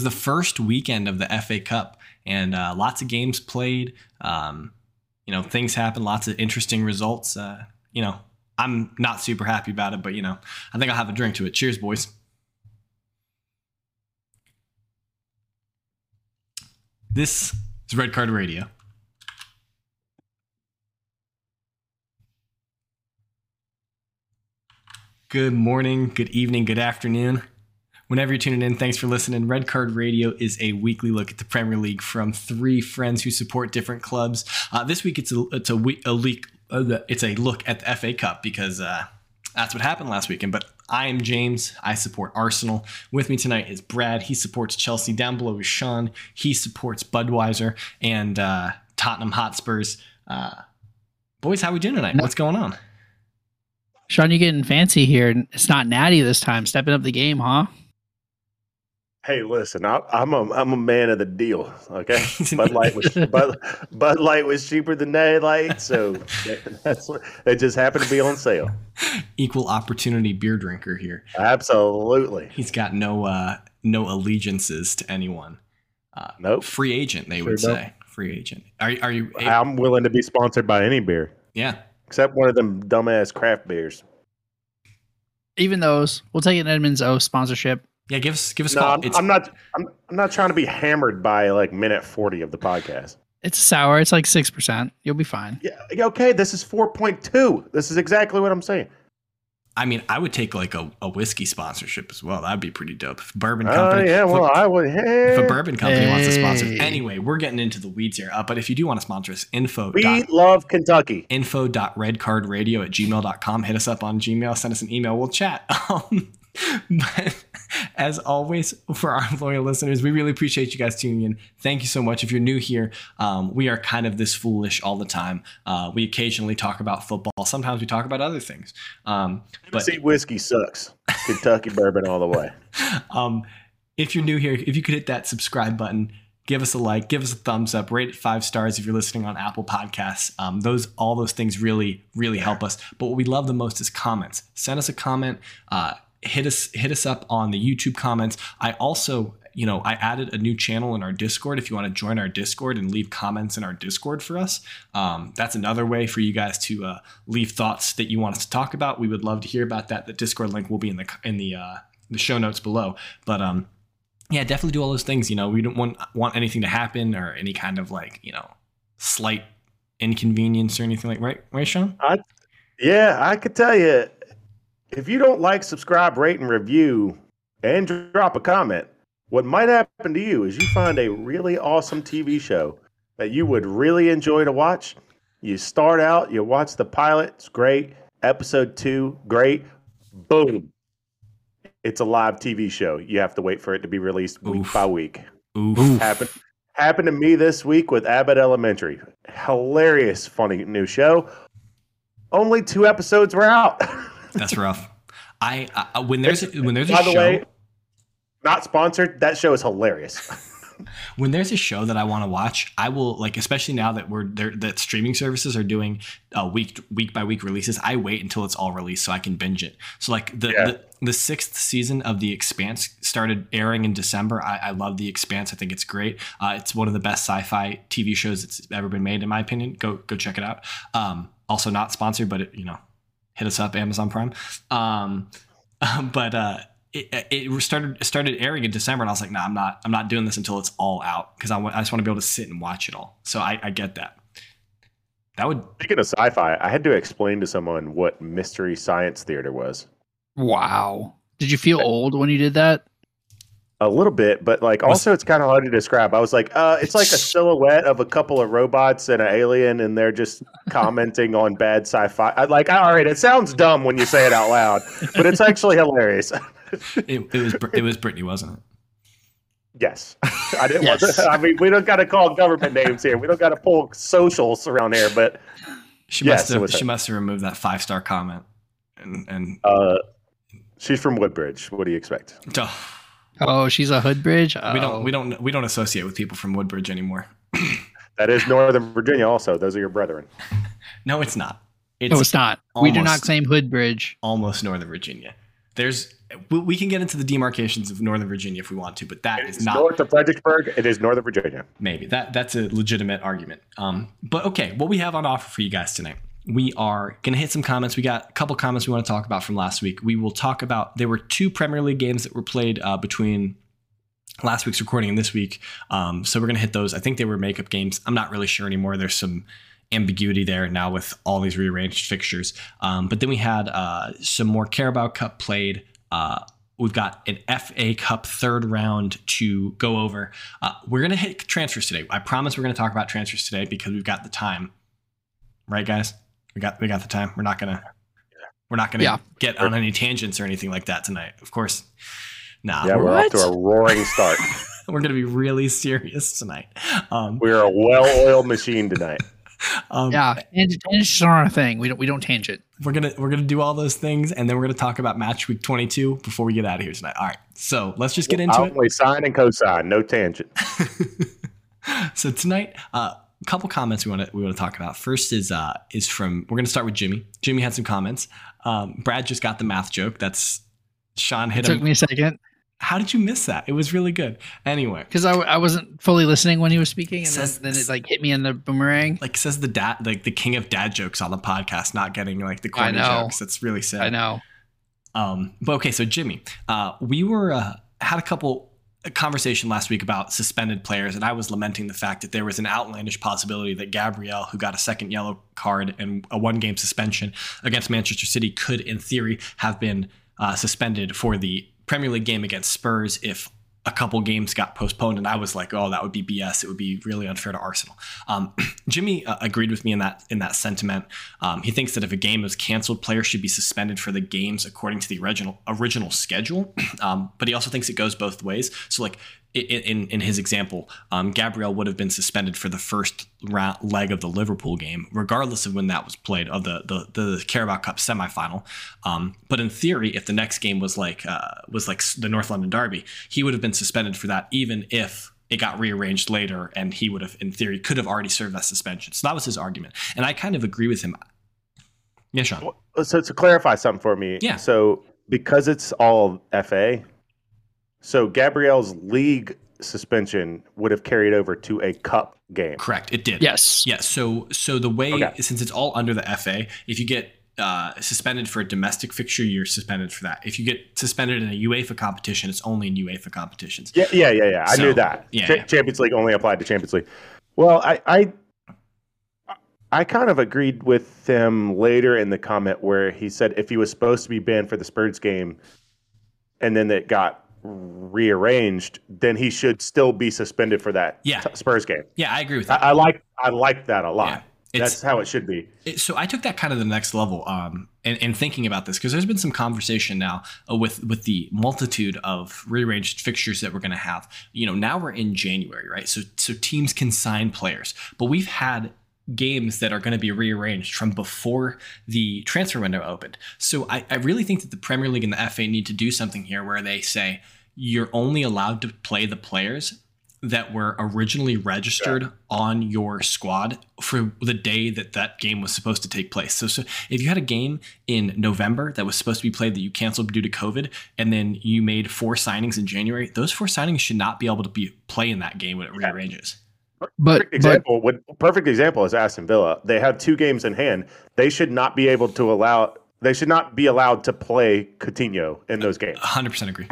was the first weekend of the FA Cup, and uh, lots of games played. Um, you know, things happened, lots of interesting results. Uh, you know, I'm not super happy about it, but you know, I think I'll have a drink to it. Cheers, boys. This is Red Card Radio. Good morning, good evening, good afternoon. Whenever you're tuning in, thanks for listening. Red Card Radio is a weekly look at the Premier League from three friends who support different clubs. Uh, this week, it's a it's a, week, a leak. Uh, it's a look at the FA Cup because uh, that's what happened last weekend. But I am James. I support Arsenal. With me tonight is Brad. He supports Chelsea. Down below is Sean. He supports Budweiser and uh, Tottenham Hotspurs. Uh, boys, how are we doing tonight? What's going on? Sean, you're getting fancy here. It's not Natty this time. Stepping up the game, huh? Hey, listen, I, am a I'm a man of the deal. Okay, Bud Light was Bud, Bud Light was cheaper than Natty Light, so that's what it just happened to be on sale. Equal opportunity beer drinker here. Absolutely. He's got no uh, no allegiances to anyone. Uh, nope. Free agent, they sure would don't. say. Free agent. Are are you? I'm willing to be sponsored by any beer. Yeah, except one of them dumbass craft beers. Even those, we'll take an Edmund's Oast sponsorship. Yeah, give us give us. No, I'm, I'm, not. I'm, I'm not trying to be hammered by like minute forty of the podcast. It's sour. It's like six percent. You'll be fine. Yeah. Okay. This is four point two. This is exactly what I'm saying. I mean, I would take like a, a whiskey sponsorship as well. That'd be pretty dope. If bourbon oh, company. Oh yeah, well, I would. Hey. If a bourbon company hey. wants to sponsor, anyway, we're getting into the weeds here. Uh, but if you do want to sponsor us, info. We dot, love Kentucky. Info.redcardradio at gmail.com. Hit us up on Gmail. Send us an email. We'll chat. Um, but as always, for our loyal listeners, we really appreciate you guys tuning in. Thank you so much. If you're new here, um, we are kind of this foolish all the time. Uh, we occasionally talk about football. Sometimes we talk about other things. Um, but see, whiskey sucks. Kentucky bourbon all the way. Um, if you're new here, if you could hit that subscribe button, give us a like, give us a thumbs up, rate it five stars if you're listening on Apple Podcasts. Um, those all those things really really help us. But what we love the most is comments. Send us a comment. Uh, hit us hit us up on the YouTube comments. I also you know, I added a new channel in our Discord. If you want to join our Discord and leave comments in our Discord for us, um, that's another way for you guys to uh, leave thoughts that you want us to talk about. We would love to hear about that. The Discord link will be in the in the uh, the show notes below. But um, yeah, definitely do all those things. You know, we don't want want anything to happen or any kind of like you know slight inconvenience or anything like right, right, Sean? I, yeah, I could tell you if you don't like, subscribe, rate, and review, and drop a comment, what might happen to you is you find a really awesome TV show that you would really enjoy to watch. You start out, you watch the pilot, it's great. Episode two, great. Boom. It's a live TV show. You have to wait for it to be released week Oof. by week. Oof. Happened, happened to me this week with Abbott Elementary. Hilarious, funny new show. Only two episodes were out. That's rough. I uh, when there's a, when there's a the show, way, not sponsored. That show is hilarious. when there's a show that I want to watch, I will like, especially now that we're there, that streaming services are doing uh, week week by week releases. I wait until it's all released so I can binge it. So like the yeah. the, the, sixth season of The Expanse started airing in December. I, I love The Expanse. I think it's great. Uh, it's one of the best sci-fi TV shows that's ever been made, in my opinion. Go go check it out. Um, also not sponsored, but it, you know hit us up Amazon Prime. Um, but uh, it, it started started airing in December, and I was like, "No, nah, I'm not. I'm not doing this until it's all out because I, w- I just want to be able to sit and watch it all." So I, I get that. That would. Speaking of sci-fi, I had to explain to someone what mystery science theater was. Wow! Did you feel old when you did that? A little bit, but like also it's kind of hard to describe. I was like, uh, it's like a silhouette of a couple of robots and an alien, and they're just commenting on bad sci-fi. I, like, all right, it sounds dumb when you say it out loud, but it's actually hilarious. it, it, was it was Brittany, wasn't it? Yes, I didn't. yes. Want to, I mean, we don't got to call government names here. We don't got to pull socials around here, but she yes, must have. She must have removed that five star comment, and and uh, she's from Woodbridge. What do you expect? Oh. Oh, she's a Hoodbridge. Oh. We don't we don't we don't associate with people from Woodbridge anymore. that is Northern Virginia. Also, those are your brethren. no, it's not. It's no, it's not. we do not claim Hoodbridge. Almost Northern Virginia. There's we, we can get into the demarcations of Northern Virginia if we want to, but that is It's not north of Fredericksburg. It is Northern Virginia. maybe that that's a legitimate argument. Um, but okay, what we have on offer for you guys tonight. We are going to hit some comments. We got a couple comments we want to talk about from last week. We will talk about there were two Premier League games that were played uh, between last week's recording and this week. Um, so we're going to hit those. I think they were makeup games. I'm not really sure anymore. There's some ambiguity there now with all these rearranged fixtures. Um, but then we had uh, some more Carabao Cup played. Uh, we've got an FA Cup third round to go over. Uh, we're going to hit transfers today. I promise we're going to talk about transfers today because we've got the time. Right, guys? We got we got the time. We're not gonna we're not gonna Yeah. get on any tangents or anything like that tonight. Of course, nah. yeah, we're, we're off to a roaring start. we're gonna be really serious tonight. Um, We're a well-oiled machine tonight. um, Yeah, and tangents are our thing. We don't we don't tangent. we're gonna we're gonna do all those things, and then we're gonna talk about match week 22 before we get out of here tonight. All right, so let's just get into I'll it. only sign and co-sign, no tangent. so tonight, uh, a couple comments we want to we want to talk about. First is uh, is from we're gonna start with Jimmy. Jimmy had some comments. Um, Brad just got the math joke. That's Sean hit It hit took him. me a second How did you miss that? It was really good. Anyway, because I, I wasn't fully listening when he was speaking, and Says- then, then it like hit me in the boomerang. like says the dad, like the king of dad jokes on the podcast, not getting like the corny jokes. That's really sad. I know. Um, but okay, so Jimmy, uh, we were uh, had a couple a conversation last week about suspended players, and I was lamenting the fact that there was an outlandish possibility that Gabriel, who got a second yellow card and a one game suspension against Manchester City, could, in theory, have been uh, suspended for the Premier League game against Spurs if a couple games got postponed. And I was like, oh, that would be BS. It would be really unfair to Arsenal. Um, Jimmy uh, agreed with me in that in that sentiment. Um, he thinks that if a game is canceled, players should be suspended for the games according to the original original schedule. Um, but he also thinks it goes both ways. So, like in in his example, um, Gabriel would have been suspended for the first ra- leg of the Liverpool game, regardless of when that was played of the the, the Carabao Cup semifinal. Um, but in theory, if the next game was like uh, was like the North London Derby, he would have been suspended for that, even if it got rearranged later, and he would have, in theory, could have already served that suspension. So that was his argument, and I kind of agree with him. Yeah, Sean. So to clarify something for me, Yeah. So because it's all FA, so Gabriel's league suspension would have carried over to a cup game. Correct. It did. Yes. Yeah. So so the way Okay. since it's all under the FA, if you get uh, suspended for a domestic fixture, you're suspended for that. If you get suspended in a UEFA competition, it's only in UEFA competitions. Yeah, yeah, yeah, yeah. I So, knew that. yeah, Cha- yeah. Champions League only applied to Champions League. Well, I, I, I kind of agreed with him later in the comment where he said if he was supposed to be banned for the Spurs game, and then it got rearranged, then he should still be suspended for that Yeah. t- Spurs game. Yeah, I agree with that. I like, I like that a lot. Yeah. That's how it should be. it- so I took that kind of the next level um, in, in thinking about this because there's been some conversation now uh, with with the multitude of rearranged fixtures that we're going to have. You know, now we're in January, right? So so teams can sign players, but we've had games that are going to be rearranged from before the transfer window opened. So I, I really think that the Premier League and the FA need to do something here where they say you're only allowed to play the players that were originally registered on your squad for the day that that game was supposed to take place. So, so if you had a game in November that was supposed to be played that you canceled due to COVID, and then you made four signings in January, those four signings should not be able to be play in that game when it rearranges. But Perfect but example. Perfect example is Aston Villa. They have two games in hand. They should not be able to allow. They should not be allowed to play Coutinho in those games. 100% agree.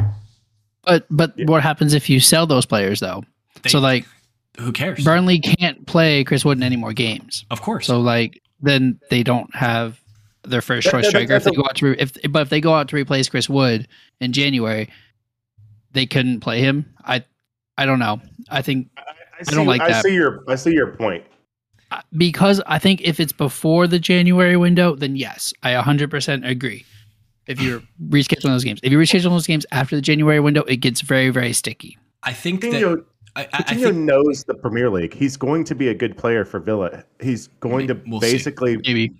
but but Yeah. what happens if you sell those players though? They- so like who cares? Burnley can't play Chris Wood in any more games. of course. So like then they don't have their first choice that- striker. If they go out to re- if but if they go out to replace Chris Wood in January, they couldn't play him. I I don't know. I think I, I don't like I that. see your. I see your point. uh, because I think if it's before the January window, then yes, I 100% agree. If you're rescheduling those games, if you reschedule those games after the January window, it gets very very sticky. I think that Coutinho, I, I, I Coutinho think knows the Premier League. He's going to be a good player for Villa. He's going to We'll see. basically. Maybe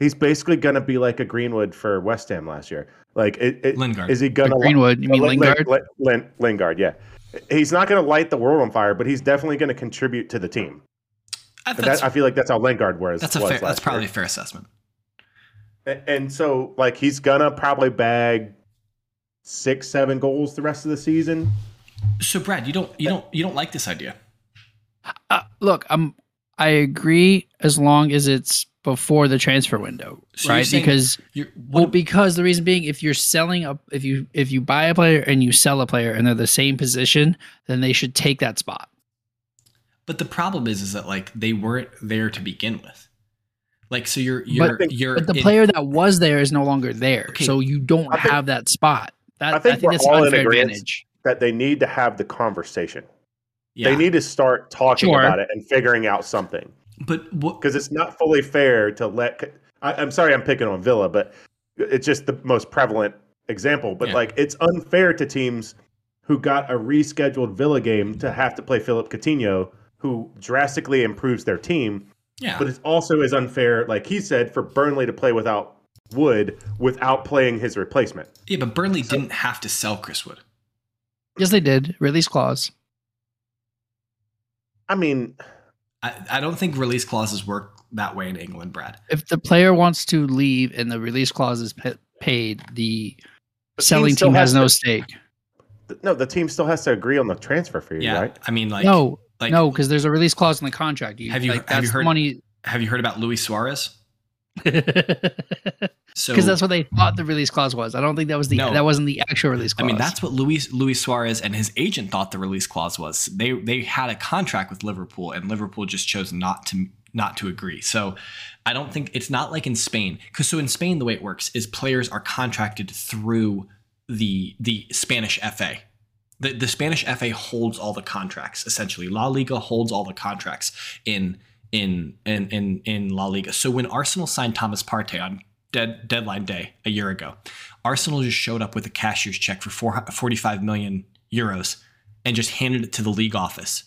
He's basically going to be like a Greenwood for West Ham last year. Like, it, it, Lingard. is he going to Greenwood. You mean Lin- Lingard? Lin- Lin- Lingard, yeah. He's not going to light the world on fire, but he's definitely going to contribute to the team. I, that, I feel like that's how Lingard was. that's a was fair, last that's probably year. a fair assessment. A- And so, like, he's gonna probably bag six, seven goals the rest of the season. So Brad, you don't you don't you don't like this idea. Uh, look, I'm I agree as long as it's before the transfer window, So you're right? Because You're, well, what, because the reason being, if you're selling a, if you if you buy a player and you sell a player and they're the same position, then they should take that spot. but the problem is is that like they weren't there to begin with. Like so you're you're think- you're But the in- player that was there is no longer there, Okay. so you don't think- have that spot. That I I think think, we're that's all in unfair agreement. advantage. That they need to have the conversation. yeah. They need to start talking Sure. about it and figuring out something. But what because it's not fully fair to let. I, I'm sorry, I'm picking on Villa, but it's just the most prevalent example. But Yeah. like, it's unfair to teams who got a rescheduled Villa game to have to play Philippe Coutinho, who drastically improves their team. yeah. But it also is unfair, like he said, for Burnley to play without Wood without playing his replacement. yeah, but Burnley didn't have to sell Chris Wood. Yes, they did release clause. I mean, I, I don't think release clauses work that way in England, Brad. If the player wants to leave and the release clause is pa- paid, the The selling team team has has no to- stake. th- no, the team still has to agree on the transfer fee, Yeah. right? I mean like no, like no, because there's a release clause in the contract. You, Have you- like, have you heard- money? have you heard about Luis Suarez? Because So that's what they thought the release clause was. I don't think that was the No. that wasn't the actual release clause. I mean, that's what Luis Luis Suarez and his agent thought the release clause was. They they had a contract with Liverpool, and Liverpool just chose not to not to agree. So I don't think it's not like in Spain, because so in Spain the way it works is players are contracted through the the Spanish FA. The the Spanish FA holds all the contracts essentially. La Liga holds all the contracts in in in in in La Liga. So when Arsenal signed Thomas Partey on dead, deadline day a year ago, Arsenal just showed up with a cashier's check for four, 45 million euros and just handed it to the league office.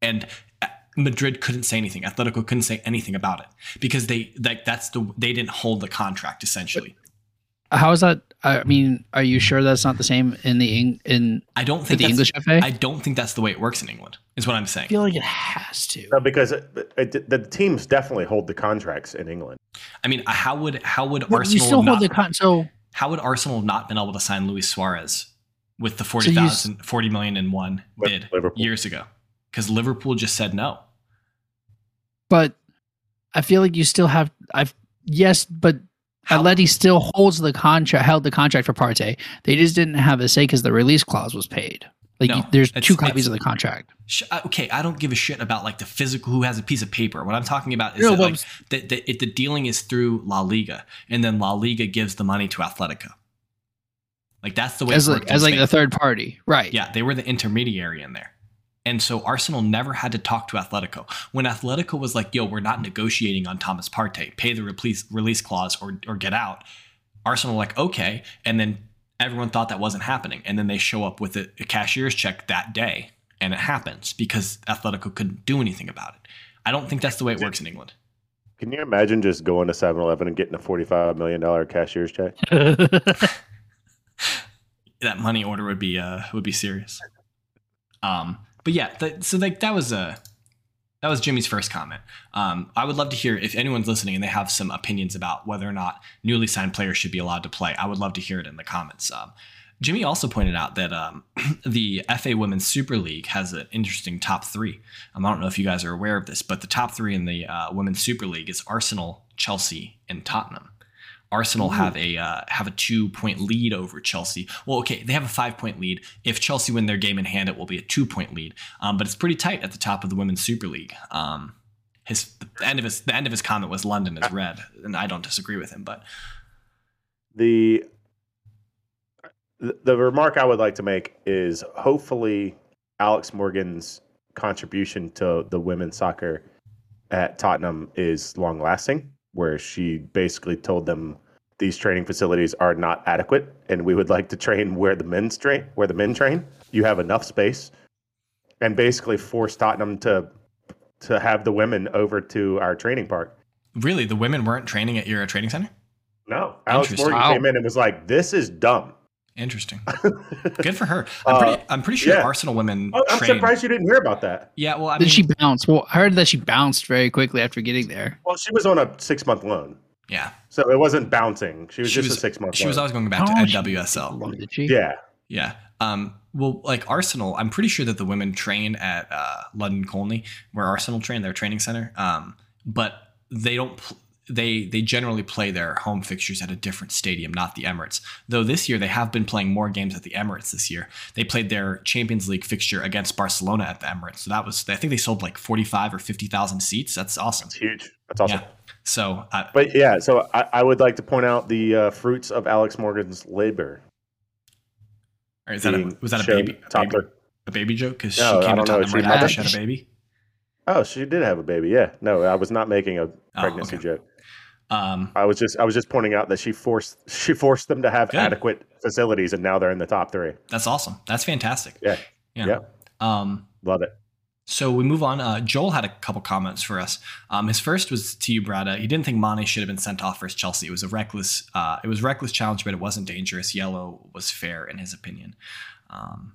And uh, Madrid couldn't say anything. Atletico couldn't say anything about it because they like that's the they didn't hold the contract essentially. How is that? I mean, are you sure that's not the same in the Eng- in I don't think the English FA? I don't think that's the way it works in England. Is what I'm saying. I feel like it has to. No, because it, it, the teams definitely hold the contracts in England. I mean, how would how would Well, Arsenal you still not, hold the con. So how would Arsenal not been able to sign Luis Suarez with the you 40,000 40 million in one bid Liverpool. years ago? Because Liverpool just said no. but I feel like you still have. I've yes, but How- Atleti still holds the contract, held the contract for Partey. They just didn't have a say because the release clause was paid. Like No, you- there's two copies of the contract. Sh- uh, okay, I don't give a shit about like the physical who has a piece of paper. What I'm talking about is No, that, like the, the, it, the dealing is through La Liga, and then La Liga gives the money to Atletico. Like that's the way As it like as like the third party, right? Yeah, they were the intermediary in there. And so Arsenal never had to talk to Atletico. When Atletico was like, yo, we're not negotiating on Thomas Partey, pay the release, release clause or, or get out, Arsenal were like, okay. And then everyone thought that wasn't happening. And then they show up with a, a cashier's check that day and it happens because Atletico couldn't do anything about it. I don't think that's the way it works in England. Can you imagine just going to 7 Eleven and getting a $45 million cashier's check? that money order would be uh would be serious. Um, but yeah, th- so like that was a that was Jimmy's first comment. Um, I would love to hear if anyone's listening and they have some opinions about whether or not newly signed players should be allowed to play. I would love to hear it in the comments. Um, Jimmy also pointed out that um, the FA Women's Super League has an interesting top three. Um, I don't know if you guys are aware of this, but the top three in the uh, Women's Super League is Arsenal, Chelsea, and Tottenham. Arsenal have a uh, have a two point lead over Chelsea. Well, okay, they have a five point lead. If Chelsea win their game in hand, it will be a two point lead. Um, but it's pretty tight at the top of the Women's Super League. Um, his the end of his the end of his comment was London is red, and I don't disagree with him. But the the remark I would like to make is hopefully Alex Morgan's contribution to the women's soccer at Tottenham is long lasting, where she basically told them these training facilities are not adequate and we would like to train where the men's train where the men train. You have enough space. And basically force Tottenham to to have the women over to our training park. really, the women weren't training at your training center. No. Alex Morgan Wow. came in and was like, This is dumb. Interesting. Good for her. I'm Uh, pretty. I'm pretty sure yeah. Arsenal women Oh, I'm train. surprised you didn't hear about that. Yeah. Well, I Did mean, she bounce? Well, I heard that she bounced very quickly after getting there. Well, she was on a six month loan. Yeah, So it wasn't bouncing. She was She just was- a six month. she was always going back Oh, to she- NWSL. Did she? Yeah. Yeah. Um, well, like Arsenal, I'm pretty sure that the women train at uh, London Colney, where Arsenal train, their training center. Um, but they don't. Pl- they they generally play their home fixtures at a different stadium, not the Emirates. Though this year they have been playing more games at the Emirates. This year they played their Champions League fixture against Barcelona at the Emirates. So that was I think they sold like 45 or 50 thousand seats. That's awesome. That's huge. That's awesome. Yeah. So uh, But yeah, so I, I would like to point out the uh, fruits of Alex Morgan's labor. is that a, was that a baby a baby, a baby joke? Because No, she came to. Tottenham right after she had a baby. Oh, she did have a baby. Yeah. No, I was not making a pregnancy okay. joke. Um, I was just I was just pointing out that she forced she forced them to have Good. adequate facilities, and now they're in the top three. that's awesome. That's fantastic. Yeah. Yeah. Yeah. Um, Love it. So we move on. Uh, Joel had a couple comments for us. Um, his first was to you, Brada. He didn't think Mane should have been sent off versus Chelsea. It was a reckless. Uh, it was reckless challenge, but it wasn't dangerous. Yellow was fair in his opinion. Um,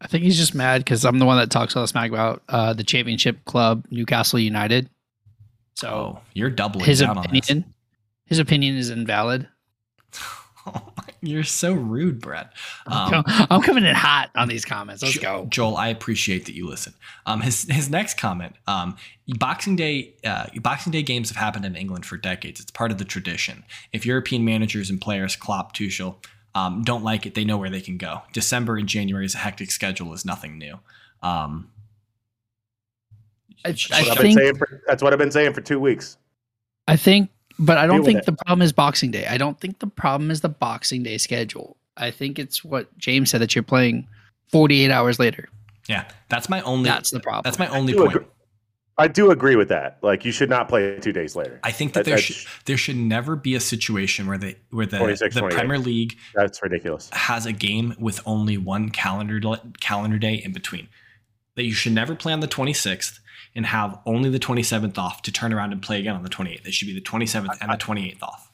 I think he's just mad because I'm the one that talks all the smack about uh, the championship club, Newcastle United. So oh, you're doubling his opinion, his opinion is invalid. you're so rude, Brett. I'm Um, I'm coming in hot on these comments. Let's go. Joel. I appreciate that you listen. Um, his his next comment. Um, Boxing Day. Uh, Boxing Day games have happened in England for decades. It's part of the tradition. If European managers and players, Klopp, Tuchel, um, don't like it, they know where they can go. December and January is a hectic schedule. Is nothing new. Um, I, That's I what I've been think saying for, that's what I've been saying for two weeks. I think, but I don't think it. the problem is Boxing Day. I don't think the problem is the Boxing Day schedule. I think it's what James said that you're playing 48 hours later. yeah, that's my only. That's the problem. That's my only point. agree- I do agree with that. Like you should not play two days later. I think that That- there that's- should there should never be a situation where the where the the Premier League That's ridiculous. has a game with only one calendar calendar day in between. That you should never play on the 26th and have only the 27th off to turn around and play again on the 28th. It should be the 27th and the 28th off.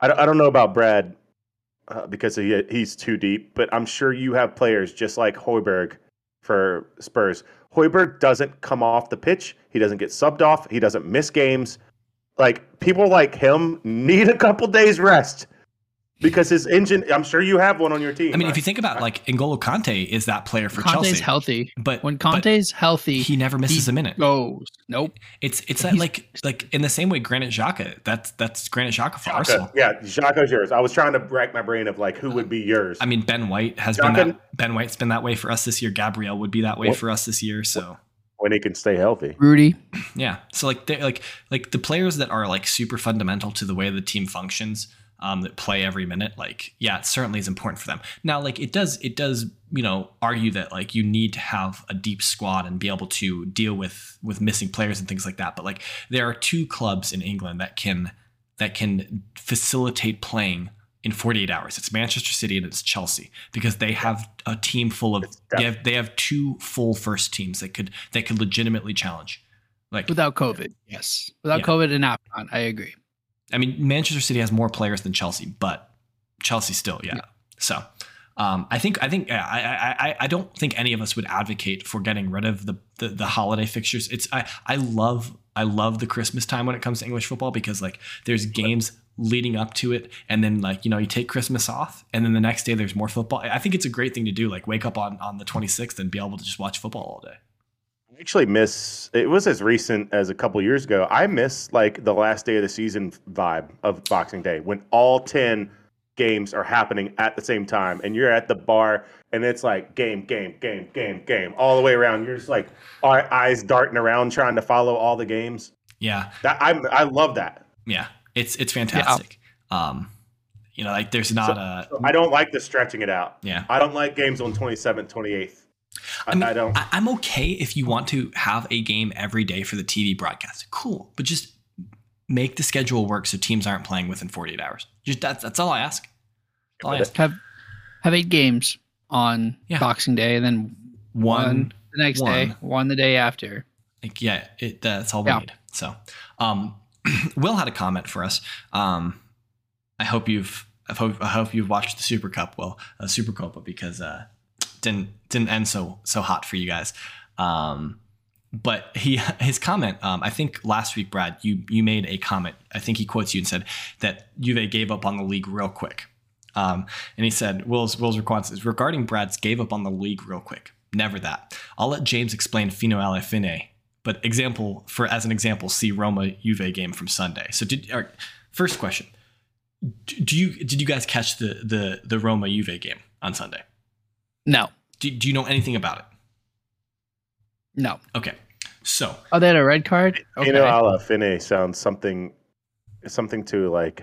I don't, I don't know about Brad uh, because he, he's too deep, but I'm sure you have players just like Højbjerg for Spurs. Højbjerg doesn't come off the pitch. He doesn't get subbed off. He doesn't miss games. Like people like him need a couple days rest because his engine. I'm sure you have one on your team. I mean, if you think about like N'Golo Kante is that player for Chelsea. Kante's Chelsea, healthy. but When but Kante's healthy, he never misses he a minute. goes. Nope. It's it's that like like in the same way Granit Xhaka. That's that's Granit Xhaka for Xhaka, Arsenal. yeah, Xhaka's yours. I was trying to rack my brain of like who would be yours. I mean, Ben White has been that. Ben White's been that way for us this year. Gabriel would be that way What? for us this year. So when he can stay healthy. Rudy. yeah, so like they like like the players that are like super fundamental to the way the team functions. Um, that play every minute, like yeah, it certainly is important for them. Now, like it does, it does, you know, argue that like you need to have a deep squad and be able to deal with with missing players and things like that. But like there are two clubs in England that can that can facilitate playing in 48 hours. It's Manchester City and it's Chelsea because they have a team full of they have they have two full first teams that could that could legitimately challenge. Like Without COVID. Yes. Without Yeah. COVID and AFCON. I agree. I mean Manchester City has more players than Chelsea, but Chelsea still, yeah. So um, I think I think I I I don't think any of us would advocate for getting rid of the, the the holiday fixtures. It's I I love I love the Christmas time when it comes to English football because like there's games leading up to it and then like you know you take Christmas off and then the next day there's more football. I think it's a great thing to do like wake up on on the 26th and be able to just watch football all day. I actually miss it was as recent as a couple years ago. I miss like the last day of the season vibe of Boxing Day when all 10 games are happening at the same time and you're at the bar and it's like game game game game game all the way around. You're just like our eyes darting around trying to follow all the games. Yeah. That I I love that. Yeah. It's it's fantastic. Um you know like there's not a I don't like the stretching it out. yeah. I don't like games on 27th, 28th. I, I mean, I don't I, I'm okay if you want to have a game every day for the TV broadcast. Cool, but just make the schedule work so teams aren't playing within 48 hours. Just that's that's all I ask. All I ask. Have have eight games on Yeah. Boxing Day and then One, one the next day, one. one the day after. like yeah, it, that's all we Yeah. need. So, um, Will had a comment for us. Um, I hope you've I hope I hope you've watched the Super Cup, Will, uh, Super Copa, because uh, didn't didn't end so so hot for you guys. Um, but he his comment. Um, I think last week, Brad, you you made a comment. I think he quotes you and said that Juve gave up on the league real quick. Um, and he said, Will's Will's response is regarding Brad's gave up on the league real quick. Never that. I'll let James explain fino alla fine. But example for as an example, see Roma Juve game from Sunday. So did our, first question. Do you did you guys catch the the the Roma Juve game on Sunday? No, Do, do you know anything about it? no. Okay. So Oh, they had a red card. Okay. You know, alla fine sounds something, something to like.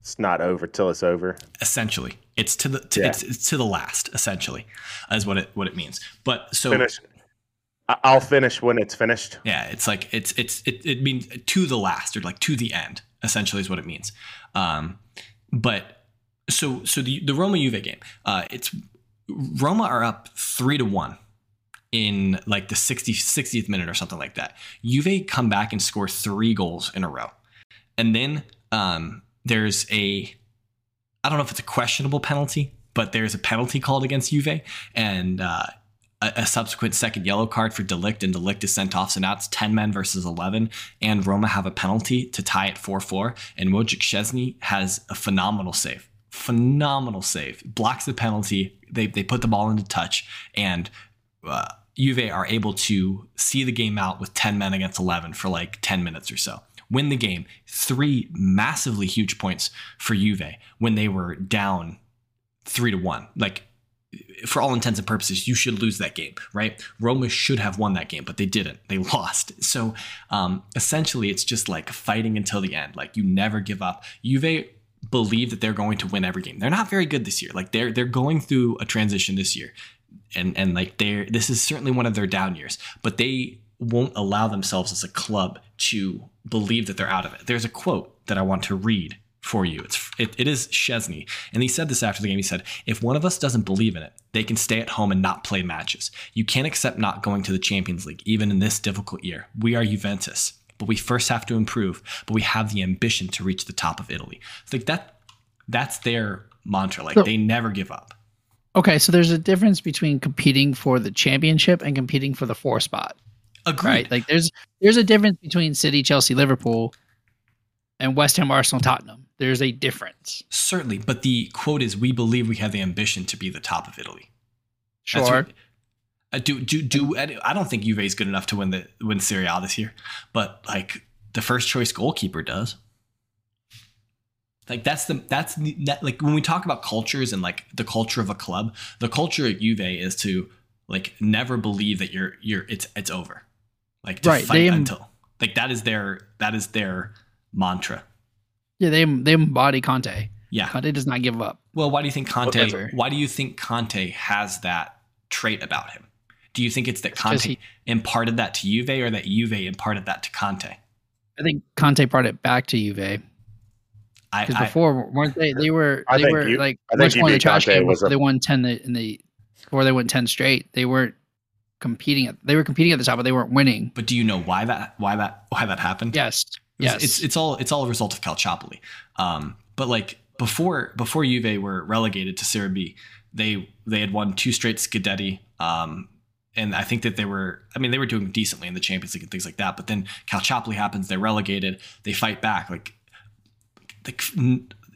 It's not over till it's over. essentially it's to the to, Yeah. it's, it's to the last essentially is what it what it means but so Finish. I- I'll finish when it's finished. yeah it's like it's it's it, it means to the last or like to the end essentially is what it means um but so so the the roma juve game uh it's roma are up three to one in like the 60 60th minute or something like that juve come back and score three goals in a row and then um there's a I don't know if it's a questionable penalty, but there's a penalty called against Juve and uh, a, a subsequent second yellow card for De Ligt, and De Ligt is sent off. So now it's 10 men versus 11, and Roma have a penalty to tie at 4 4. And Wojciech Szczesny has a phenomenal save. Phenomenal save. Blocks the penalty. They, they put the ball into touch, and uh, Juve are able to see the game out with 10 men against 11 for like 10 minutes or so. Win the game. Three massively huge points for Juve when they were down three to one. Like, for all intents and purposes, you should lose that game, right? Roma should have won that game, but they didn't. They lost. So um, essentially, it's just like fighting until the end. Like you never give up. Juve believe that they're going to win every game. They're not very good this year. Like they're they're going through a transition this year, and and like they're this is certainly one of their down years. But they won't allow themselves as a club to believe that they're out of it. There's a quote that I want to read for you. It's it, it is Szczesny, and he said this after the game. He said, "If one of us doesn't believe in it, they can stay at home and not play matches. You can't accept not going to the Champions League, even in this difficult year. We are Juventus, but we first have to improve. But we have the ambition to reach the top of Italy. It's like that. That's their mantra. Like So- they never give up. Okay, so there's a difference between competing for the championship and competing for the four spot, Agreed. right? Like there's there's a difference between City, Chelsea, Liverpool, and West Ham, Arsenal, Tottenham. There's a difference. Certainly, but the quote is, "We believe we have the ambition to be the top of Italy." That's Sure. what- uh, do do do. I don't think Juve is good enough to win the win Serie A this year, but like the first choice goalkeeper does. Like that's the that's the, that, like when we talk about cultures and like the culture of a club, the culture at Juve is to like never believe that you're you're it's it's over, like to Right, fight they am- until like that is their that is their mantra. Yeah, they they embody Conte. Yeah. Conte does not give up. Well, why do you think Conte? Whatever. Why do you think Conte has that trait about him? Do you think it's that Conte he- imparted that to Juve, or that Juve imparted that to Conte? I think Conte brought it back to Juve I, because I before weren't they? They were I they think were you- like I think which one the trash Conte game was a- they won ten in the before they went ten straight. They weren't competing. At, they were competing at the top, but they weren't winning. but do you know why that why that why that happened? Yes, It was- yes. It's it's all it's all a result of Calciopoli. Um, but like before before Juve were relegated to Serie B, they they had won two straight Scudetti. Um, and I think that they were I mean they were doing decently in the Champions League and things like that. But then Calciopoli happens, they're relegated, they fight back. Like like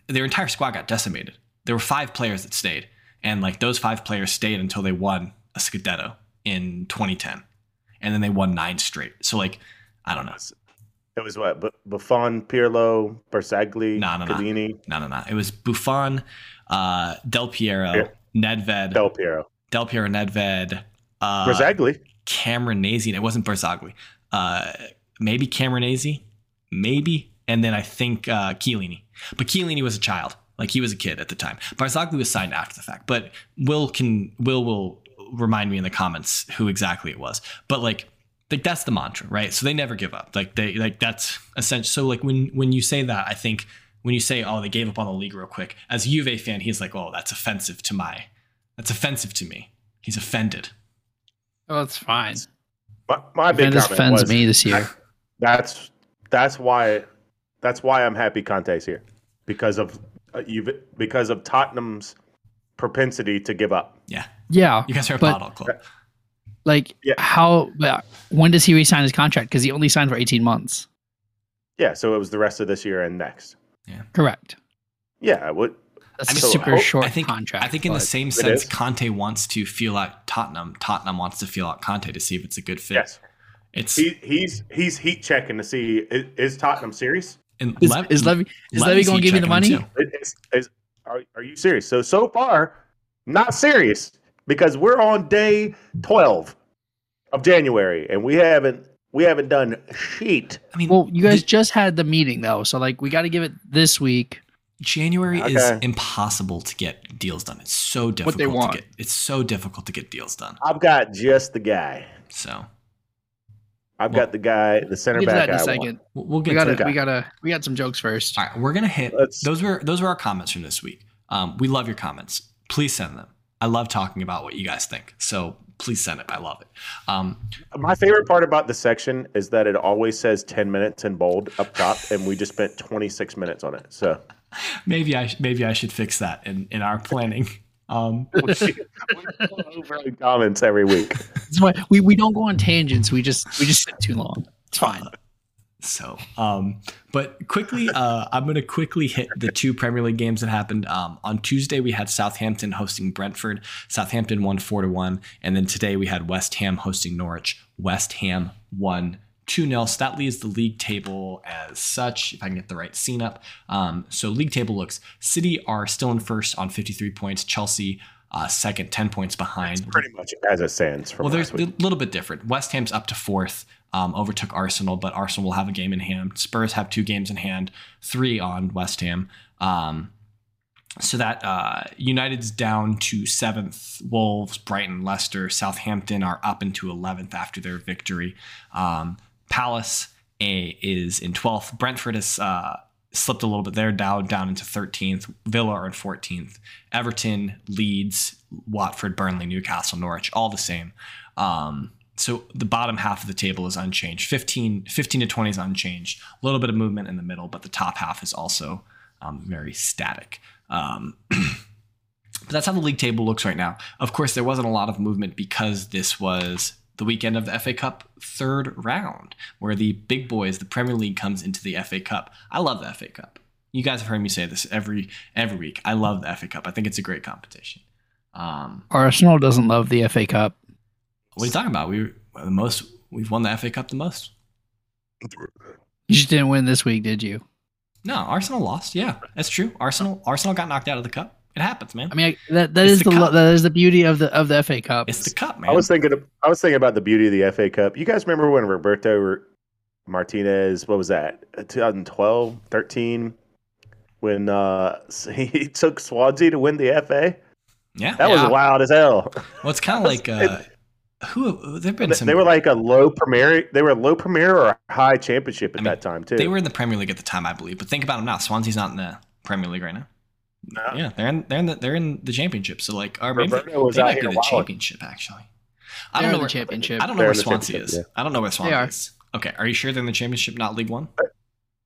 their entire squad got decimated. There were five players that stayed, and like those five players stayed until they won a Scudetto in 2010, and then they won nine straight. So like I don't know. It was what? Bu- Buffon, Pirlo, Barzagli, No, no, no. Cavini, No, no, no. It was Buffon, uh, Del Piero, Yeah. Nedved, Del Piero, Del Piero, Nedved, uh, Barzagli. Camoranesi. and It wasn't Barzagli. Uh, maybe Camoranesi, maybe, and then I think uh, Chiellini. But Chiellini was a child, like he was a kid at the time. Barzagli was signed after the fact. But Will can Will will remind me in the comments who exactly it was. But like. Like that's the mantra, right? So they never give up. Like they like that's essential. So like when when you say that, I think when you say, "Oh, they gave up on the league real quick," as a Juve fan, he's like, "Oh, that's offensive to my, that's offensive to me." He's offended. Oh, it's fine. My, my big Juventus comment offends was me this year. that's that's why that's why I'm happy Conte's here because of uh, you because of Tottenham's propensity to give up. Yeah, Yeah, you guys are a but- bottle club. Like Yeah. how? When does he resign his contract? Because he only signed for eighteen months. Yeah, so it was the rest of this year and next. Yeah, correct. Yeah, what? That's I mean, so super hope- short I think contract. I think in the same sense, is. Conte wants to feel out Tottenham. Tottenham wants to feel out Conte to see if it's a good fit. Yes, It's he, he's he's heat checking to see is, is Tottenham serious? and is, Lev- is Levy is Levy Levy's going to give you the money? him. Is, is are, are you serious? So so far, not serious because we're on day twelve of January and we haven't we haven't done sheet. I mean, Well, you guys the- just had the meeting though, so like we got to give it this week. January is impossible to get deals done. It's so difficult What they want. to get. It's so difficult to get deals done. I've got just the guy. So I've Well, got the guy, the center We'll get back. that in a I want. second. we'll, we'll We get got to to that. we got to we got some jokes first. All right, we're gonna hit. Let's- those were those were our comments from this week. Um, we love your comments. Please send them. I love talking about what you guys think. So please send it. I love it. Um, My favorite part about the section is that it always says 10 minutes in bold up top, and we just spent 26 minutes on it. So maybe I maybe I should fix that in in our planning. Um, we over the comments every week. That's why we, we don't go on tangents. We just we just sit too long. It's fine. So, um, but quickly, uh, I'm going to quickly hit the two Premier League games that happened. Um, on Tuesday, we had Southampton hosting Brentford. Southampton won four to one, and then today we had West Ham hosting Norwich. West Ham won. 2 0. So that leaves the league table as such, if I can get the right scene up. Um, so, league table looks City are still in first on 53 points, Chelsea uh, second, 10 points behind. Pretty much as it stands Well, there's a little bit different. West Ham's up to fourth, um, overtook Arsenal, but Arsenal will have a game in hand. Spurs have two games in hand, three on West Ham. Um, so that uh, United's down to seventh. Wolves, Brighton, Leicester, Southampton are up into eleventh after their victory. Um, Palace a, is in twelfth. Brentford has uh, slipped a little bit. They're down down into thirteenth. Villa are in fourteenth. Everton, Leeds, Watford, Burnley, Newcastle, Norwich, all the same. Um, so the bottom half of the table is unchanged. 15, 15 to 20 is unchanged. A little bit of movement in the middle, but the top half is also um, very static. Um, but that's how the league table looks right now. Of course, there wasn't a lot of movement because this was the weekend of the FA Cup third round, where the big boys, the Premier League, comes into the FA Cup. I love the FA Cup. You guys have heard me say this every every week. I love the FA Cup. I think it's a great competition. Um, Arsenal doesn't love the FA Cup. what are you talking about? We the most we've won the FA Cup the most. You just didn't win this week, did you? No, Arsenal lost. Yeah, that's true. Arsenal Arsenal got knocked out of the cup. It happens, man. I mean, I, that that It's is the the, that is the beauty of the of the FA Cup. it's the cup, man. I was thinking. Of, I was thinking about the beauty of the FA Cup. You guys remember when Roberto Martinez? What was that? 2012, 13, when uh, he took Swansea to win the FA. yeah. That Yeah. was wild as hell. Well, it's kind of like uh, who there've been They, some. they were like a low premier. They were a low premier or a high championship at I mean, that time too. they were in the Premier League at the time, I believe. But think about them now. Swansea's not in the Premier League right now. No. Yeah, they're in they're in the they're in the championship. So like, or maybe Roberto was they out might here be the wilding. championship actually. I They're don't know the where championship. I don't know where Swansea is. championship, I don't know where Swansea are. is. Okay, are you sure they're in the championship, not League One?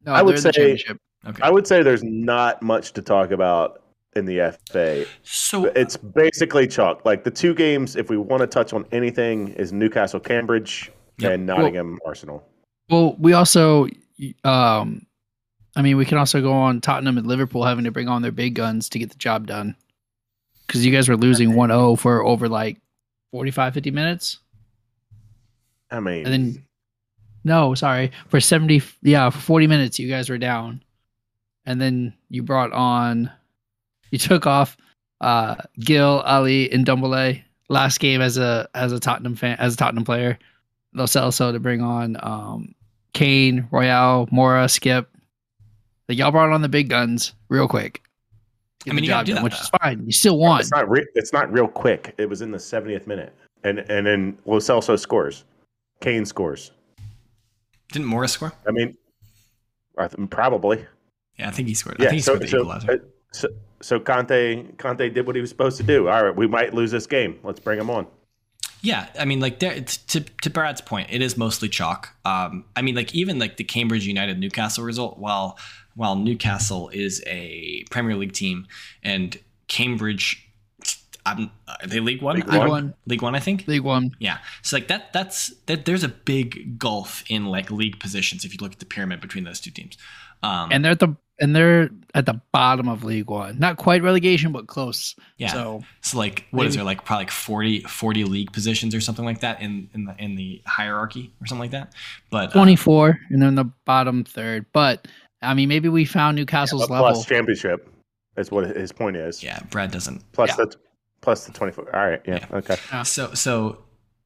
No, I would they're the say- championship. Okay, I would say there's not much to talk about in the FA. so It's basically chalk. Like the two games, if we want to touch on anything, is Newcastle Cambridge Yep. and Nottingham Arsenal. Well, we also, um, I mean, we can also go on Tottenham and Liverpool having to bring on their big guns to get the job done. Because you guys were losing 1 0 for over like 45, 50 minutes. I mean, And then, no, sorry, for 70, yeah, for 40 minutes, you guys were down. And then you brought on, you took off uh, Gil, Alli, and Ndombele last game as a as a Tottenham fan, as a Tottenham player. Lo Celso to bring on um, Kane, Royal, Moura, Skip. Like y'all brought on the big guns real quick. Get I mean, you gotta job do done, that, which is fine. You still won. it's not re- it's not real quick. It was in the 70th minute, and and then Lo Celso scores, Kane scores. didn't Morris score? I mean, I th- probably. Yeah, I think he scored. I Yeah. think he So scored the so, equalizer. uh, so so Conte Conte did what he was supposed to do. All right, we might lose this game. Let's bring him on. Yeah, I mean, like there, to to Brad's point, it is mostly chalk. Um, I mean, like even like the Cambridge United Newcastle result, while while Newcastle is a Premier League team and Cambridge, I'm are they League One? League One, League One, I think. League One. Yeah. So like that that's that there's a big gulf in like league positions if you look at the pyramid between those two teams. Um and they're at the and they're at the bottom of League One. Not quite relegation, but close. yeah. So, So like what is maybe- there like probably like 40 40 league positions or something like that in in the in the hierarchy or something like that. But uh, twenty four, and then the bottom third. But I mean, maybe we found Newcastle's But level. plus championship. That's what his point is. yeah, Brad doesn't. Plus Yeah. the plus the twenty four. All right. Yeah. Okay. Yeah. So so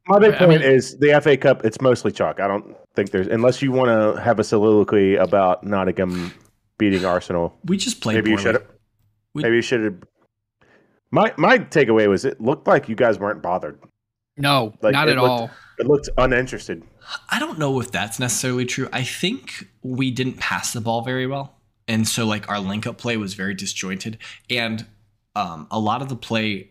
My big I point mean- is the FA Cup. It's mostly chalk. I don't think there's unless you want to have a soliloquy about Nottingham beating Arsenal. we just played Maybe you should. We- Maybe you should have. My my takeaway was it looked like you guys weren't bothered. no, Like, not at looked- all. It looked uninterested. I don't know if that's necessarily true. I think we didn't pass the ball very well. And so like our link up play was very disjointed and um, a lot of the play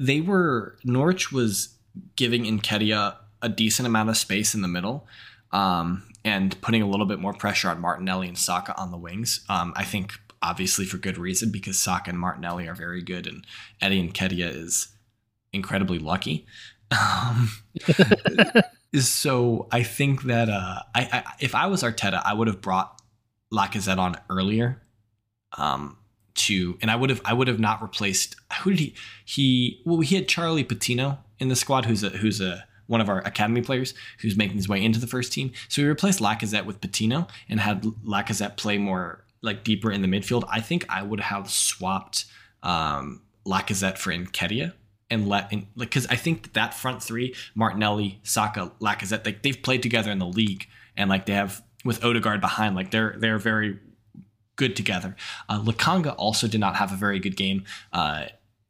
they were Norwich was giving Nketiah a decent amount of space in the middle um, and putting a little bit more pressure on Martinelli and Saka on the wings. Um, I think obviously for good reason because Saka and Martinelli are very good and Eddie Nketiah is incredibly lucky. Um, so I think that uh, I, I if I was Arteta, I would have brought Lacazette on earlier. Um, to and I would have I would have not replaced who did he he well he had Charlie Patino in the squad who's a who's a one of our academy players who's making his way into the first team. So we replaced Lacazette with Patino and had Lacazette play more like deeper in the midfield. I think I would have swapped um, Lacazette for Nketiah and let in like because I think that, that front three Martinelli, Saka, Lacazette like they've played together in the league and like they have with Odegaard behind like they're they're very good together. Uh, Lokonga also did not have a very good game. Uh,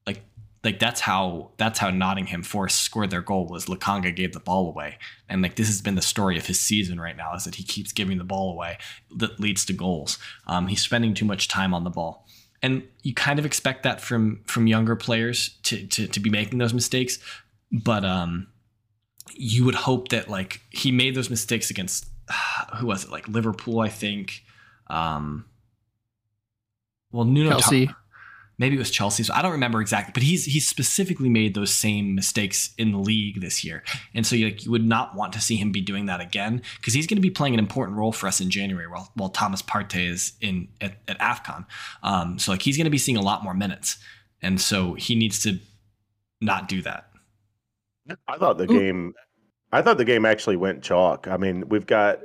like like that's how that's how Nottingham Forest scored their goal was Lokonga gave the ball away, and like this has been the story of his season right now is that he keeps giving the ball away that leads to goals. Um, he's spending too much time on the ball. And you kind of expect that from from younger players to to, to be making those mistakes, but um, you would hope that like he made those mistakes against who was it? Like Liverpool I think. Um well Nuno Ta-. Maybe it was Chelsea so I don't remember exactly but he's he's specifically made those same mistakes in the league this year and so you, like, you would not want to see him be doing that again because he's going to be playing an important role for us in January while, while Thomas Partey is in at, at AFCON um so like he's going to be seeing a lot more minutes and so he needs to not do that I thought the Ooh. game. I thought the game actually went chalk. I mean, we've got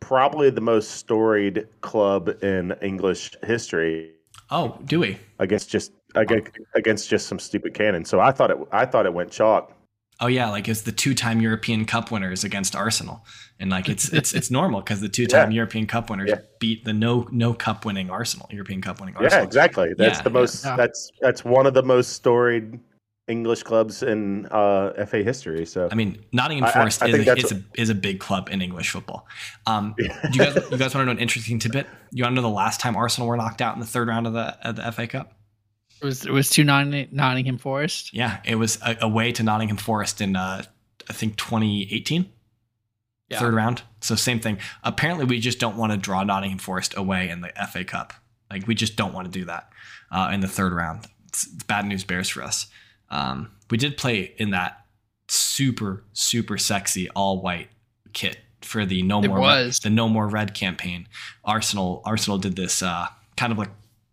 probably the most storied club in English history oh do we against just against, against just some stupid cannon. So I thought it. I thought it went chalk. Oh yeah, like it's the two-time European Cup winners against Arsenal, and like it's it's it's normal because the two-time Yeah. European Cup winners Yeah. beat the no no Cup winning Arsenal, European Cup winning Arsenal. Yeah, exactly. That's Yeah, the most. yeah. That's that's one of the most storied English clubs in uh, FA history. So I mean, Nottingham I- I- Forest I is, a, is, a, is a big club in English football. Um, do you guys you guys want to know an interesting tidbit? You want to know the last time Arsenal were knocked out in the third round of the of the FA Cup? It was it was two Notting- Nottingham Forest. Yeah, it was a, away to Nottingham Forest in uh, I think 2018. Yeah. third round. So same thing. Apparently, we just don't want to draw Nottingham Forest away in the FA Cup. Like we just don't want to do that uh, in the third round. It's, it's bad news bears for us. Um, we did play in that super super sexy all white kit for the no It more was. the no more red campaign. Arsenal Arsenal did this uh, kind of like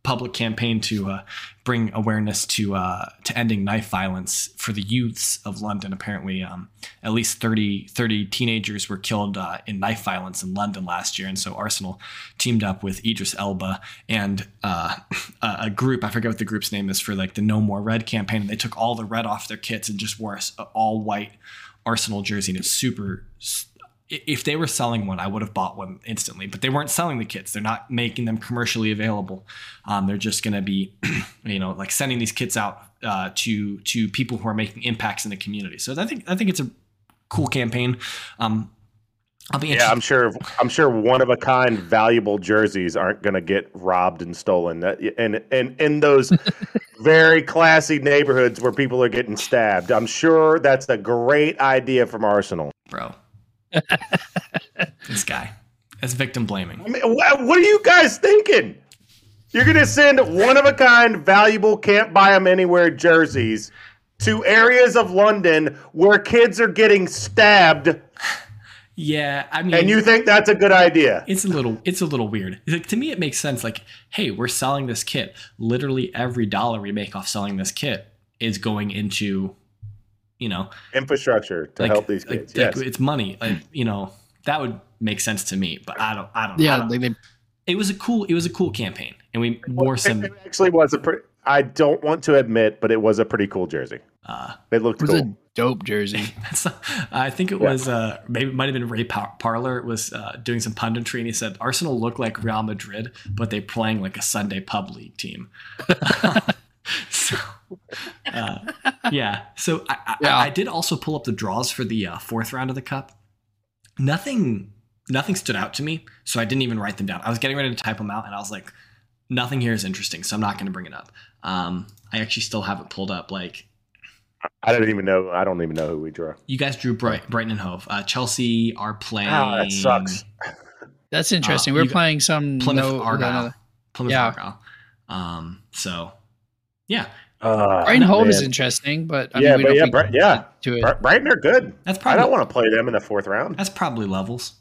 public campaign to uh, bring awareness to uh, to ending knife violence for the youths of London. Apparently, um, at least 30, 30 teenagers were killed uh, in knife violence in London last year, and so Arsenal teamed up with Idris Elba and uh, a group. I forget what the group's name is for like the No More Red campaign. And they took all the red off their kits and just wore a s- a all white Arsenal jersey, and it's super. If they were selling one, I would have bought one instantly. But they weren't selling the kits; they're not making them commercially available. Um, they're just going to be, you know, like sending these kits out uh, to to people who are making impacts in the community. So I think I think it's a cool campaign. Um, I'll be yeah. I'm sure. I'm sure one of a kind, valuable jerseys aren't going to get robbed and stolen. That and and in those very classy neighborhoods where people are getting stabbed, I'm sure that's a great idea from Arsenal. bro. This guy. That's victim blaming. I mean, what, what are you guys thinking? You're gonna send one of a kind, valuable, can't buy them anywhere jerseys to areas of London where kids are getting stabbed, Yeah, I mean, and you think that's a good idea? it's a little it's a little weird. Like, to me, it makes sense. Like, hey, we're selling this kit. Literally every dollar we make off selling this kit is going into, you know, Infrastructure to like, help these like- kids. like, yes. it's money. Like, you know, that would make sense to me. But I don't. I don't. I Yeah, don't- like they, it was a cool. It was a cool campaign, and we wore some. It actually was a pretty. I don't want to admit, but it was a pretty cool jersey. Uh, It looked it was cool. a dope jersey. I think it Yeah. was uh, maybe it might have been Ray Par- Parlour was uh, doing some punditry, and he said Arsenal look like Real Madrid, but they're playing like a Sunday pub league team. so, uh, yeah. So I, I, Yeah. I did also pull up the draws for the uh, fourth round of the cup. Nothing, nothing stood out to me, so I didn't even write them down. I was getting ready to type them out, and I was like, nothing here is interesting, so I'm not going to bring it up. Um, I actually still have it pulled up. Like I don't even know. I don't even know who we draw. you guys drew Bright, Brighton and Hove. Uh, Chelsea are playing. Ah, that sucks. That's interesting. Uh, We're playing some Plymouth no, Argyle. another- Plymouth Yeah. Argyle. Um, so yeah, Uh, Brighton Hove is interesting, but I yeah, mean, we but don't yeah, think yeah. to it. Bri- Brighton are good. that's probably, I don't want to play them in the fourth round. that's probably levels.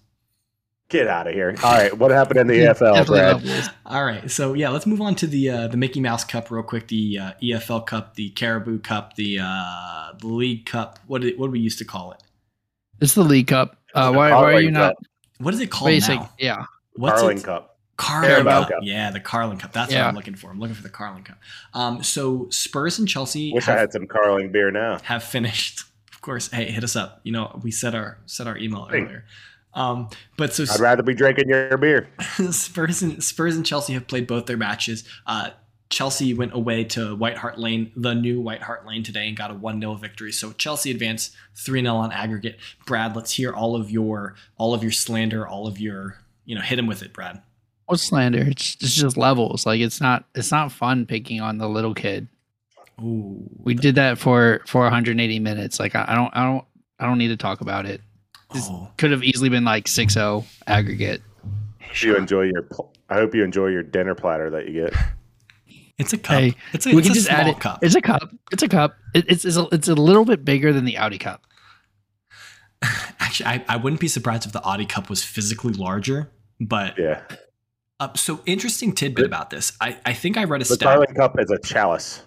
Get out of here. All right, what happened in the EFL, Brad? levels. All right, so yeah, let's move on to the uh, the Mickey Mouse Cup real quick. The uh, EFL Cup, the Carabao Cup, the uh, the League Cup. What did, what do we used to call it? It's the League Cup. Uh, why, why are Carling you not Cup. What is it called basic? now? Yeah, What's Carling it? Cup. Carling Cup. Cup. Yeah, the Carling Cup. That's what I'm looking for. I'm looking for the Carling Cup. Um, so Spurs and Chelsea Wish have, I had some Carling beer now. have finished. Of course, hey, hit us up. You know, we said our said our email Hey. earlier. Um, but so I'd rather be drinking your beer. Spurs and Spurs and Chelsea have played both their matches. Uh, Chelsea went away to White Hart Lane, the new White Hart Lane today, and got a 1 0 victory. So Chelsea advanced 3 0 on aggregate. Brad, let's hear all of your all of your slander, all of your you know, hit him with it, Brad. What's slander? It's, it's just levels. Like it's not it's not fun picking on the little kid. Ooh. We did that for for 180 minutes. Like I, I don't I don't I don't need to talk about it. This- Oh, Could have easily been like 6-0 aggregate. Hope you enjoy your. I hope you enjoy your dinner platter that you get. it's a cup. Hey, it's a, we it's can a just add small it. cup. It's a cup. It's a cup. It, it's it's a, it's a little bit bigger than the Audi Cup. Actually, I, I wouldn't be surprised if the Audi Cup was physically larger. But Yeah, uh, so interesting tidbit about this. I, I think I read a the stat. Carling Cup is a chalice.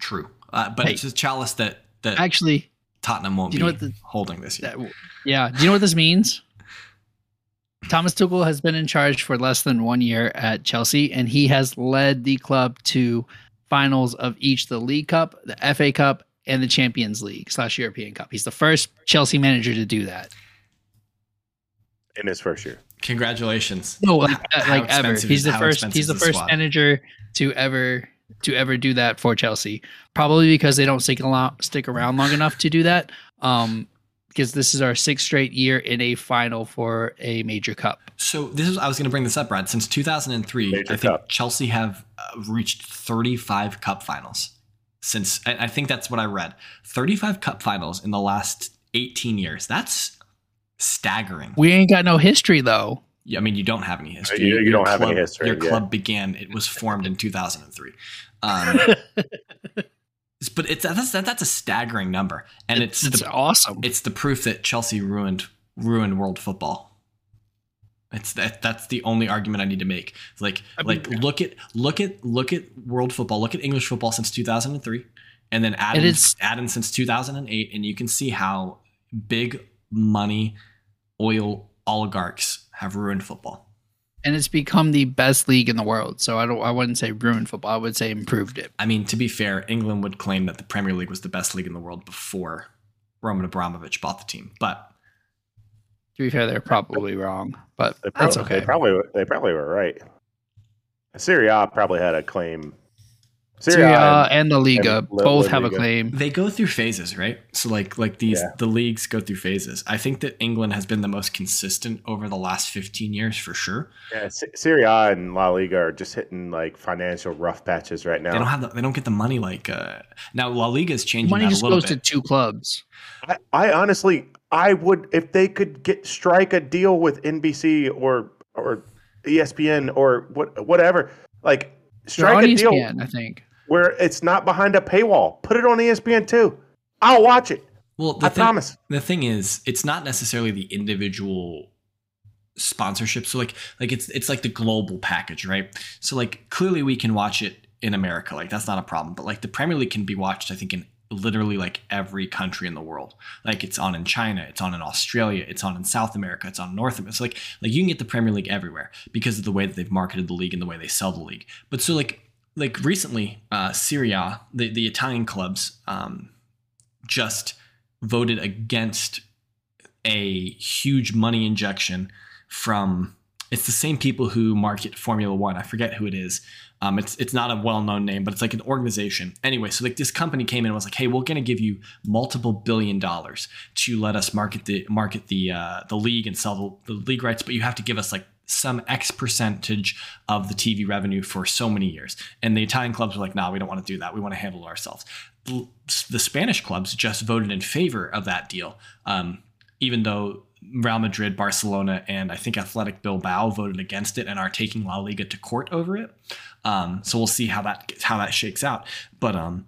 True, uh, but Hey. it's a chalice that that Actually, Tottenham won't do be know what the- holding this year. that, yeah. Do you know what this means? Thomas Tuchel has been in charge for less than one year at Chelsea, and he has led the club to finals of each the League Cup, the FA Cup, and the Champions League slash European Cup. He's the first Chelsea manager to do that. in his first year. Congratulations. No, like, like ever. He's the first. He's the is the first squad? manager to ever to ever do that for Chelsea. Probably because they don't stick along, stick around long enough to do that. Um, because this is our sixth straight year in a final for a major cup. So this is I was going to bring this up, Brad. Since 2003, Major I think cup. Chelsea have uh, reached 35 cup finals. Since I, I think that's what I read. 35 cup finals in the last 18 years. That's staggering. We ain't got no history though. Yeah, I mean, you don't have any history. You- you Your don't have any club- history, Your yeah. club began. It was formed in 2003. Um, but it's that's that, that's a staggering number, and it's it's the, awesome. it's the proof that Chelsea ruined ruined world football. It's that that's the only argument I need to make. It's like I mean- like look at look at look at world football, look at English football since 2003 and then add in, add in since 2008 and you can see how big money oil oligarchs have ruined football. and it's become the best league in the world. So I don't. I wouldn't say ruined football. I would say improved it. I mean, to be fair, England would claim that the Premier League was the best league in the world before Roman Abramovich bought the team. But To be fair, they're probably wrong, but They that's okay. They probably they probably were right. Serie A probably had a claim. Serie Serie A A and- and La Liga and both La have a claim. they go through phases, right? So like like these Yeah. the leagues go through phases. I think that England has been the most consistent over the last 15 years for sure. yeah, Se- Serie A and La Liga are just hitting like financial rough patches right now. They don't have the, they don't get the money like uh now La Liga is changing Money that just a little goes to two clubs. I, I honestly, I would if they could get strike a deal with NBC or or ESPN or what whatever. Like They're Strike on a deal ESPN, I think. Where it's not behind a paywall. Put it on ESPN too. I'll watch it. Well, the I thing, promise. the thing is, it's not necessarily the individual sponsorship. So like like it's it's like the global package, right? So like clearly we can watch it in America, like that's not a problem. But like the Premier League can be watched, I think, in literally like every country in the world. Like it's on in China, it's on in Australia, it's on in South America, it's on North America. So like like you can get the Premier League everywhere because of the way that they've marketed the league and the way they sell the league. But so like like recently, uh Serie A, the, the Italian clubs um just voted against a huge money injection from it's the same people who market Formula One. I forget who it is. Um, it's it's not a well-known name, but it's like an organization. Anyway, so like this company came in and was like, "Hey, we're going to give you multiple billion dollars to let us market the market the uh, the league and sell the, the league rights, but you have to give us like some X percentage of the TV revenue for so many years." And the Italian clubs were like, "Nah, we don't want to do that. We want to handle it ourselves." The Spanish clubs just voted in favor of that deal, um, even though Real Madrid, Barcelona, and I think Athletic Bilbao voted against it and are taking La Liga to court over it. Um, so we'll see how that how that shakes out. But um,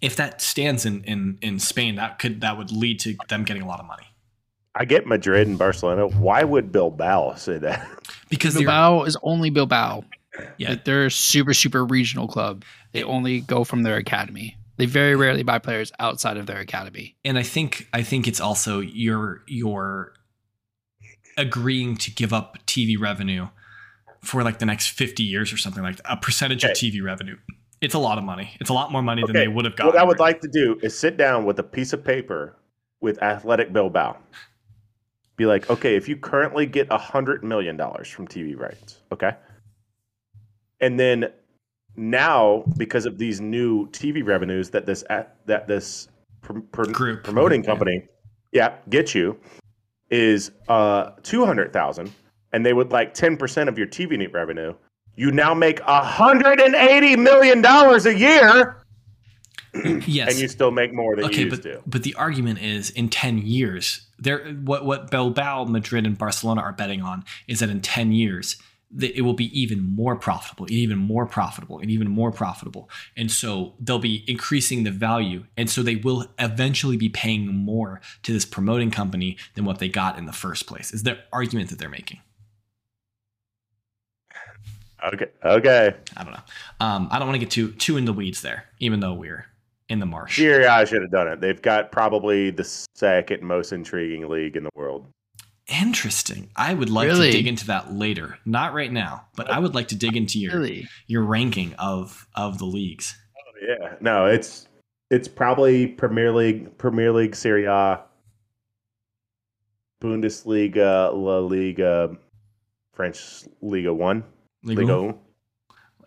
if that stands in, in in Spain, that could that would lead to them getting a lot of money I get Madrid and Barcelona. Why would Bilbao say that? because Bilbao is only Bilbao. yeah Like they're a super, super regional club. They only go from their academy. They very rarely buy players outside of their academy. and I think I think it's also you're you're agreeing to give up TV revenue for like the next 50 years or something like that, a percentage of TV revenue. It's a lot of money. It's a lot more money than they would have gotten. What I would like to do is sit down with a piece of paper with Athletic Bilbao. Be like, okay, if you currently get a hundred million dollars from TV rights, okay, and then now because of these new TV revenues that this at, that this pr- pr- Group. promoting Yeah. company, yeah, get you is uh two hundred thousand, and they would like ten percent of your TV net revenue. You now make a hundred and eighty million dollars a year, yes. and you still make more than okay, you used but to. but the argument is in ten years, there what what Bilbao, Madrid, and Barcelona are betting on is that in ten years that it will be even more profitable, and even more profitable, and even more profitable, and so they'll be increasing the value, and so they will eventually be paying more to this promoting company than what they got in the first place. Is the argument that they're making? Okay, okay. I don't know. Um, I don't want to get too too in the weeds there, even though we're in the marsh. Serie A should have done it. They've got probably the second most intriguing league in the world. Interesting. I would like Really? to dig into that later. Not right now, but I would like to dig into your Really? your ranking of of the leagues. Oh, yeah, no, it's it's probably Premier League, Premier League, Serie A, Bundesliga, La Liga, French Liga One, Legal? Liga. Un.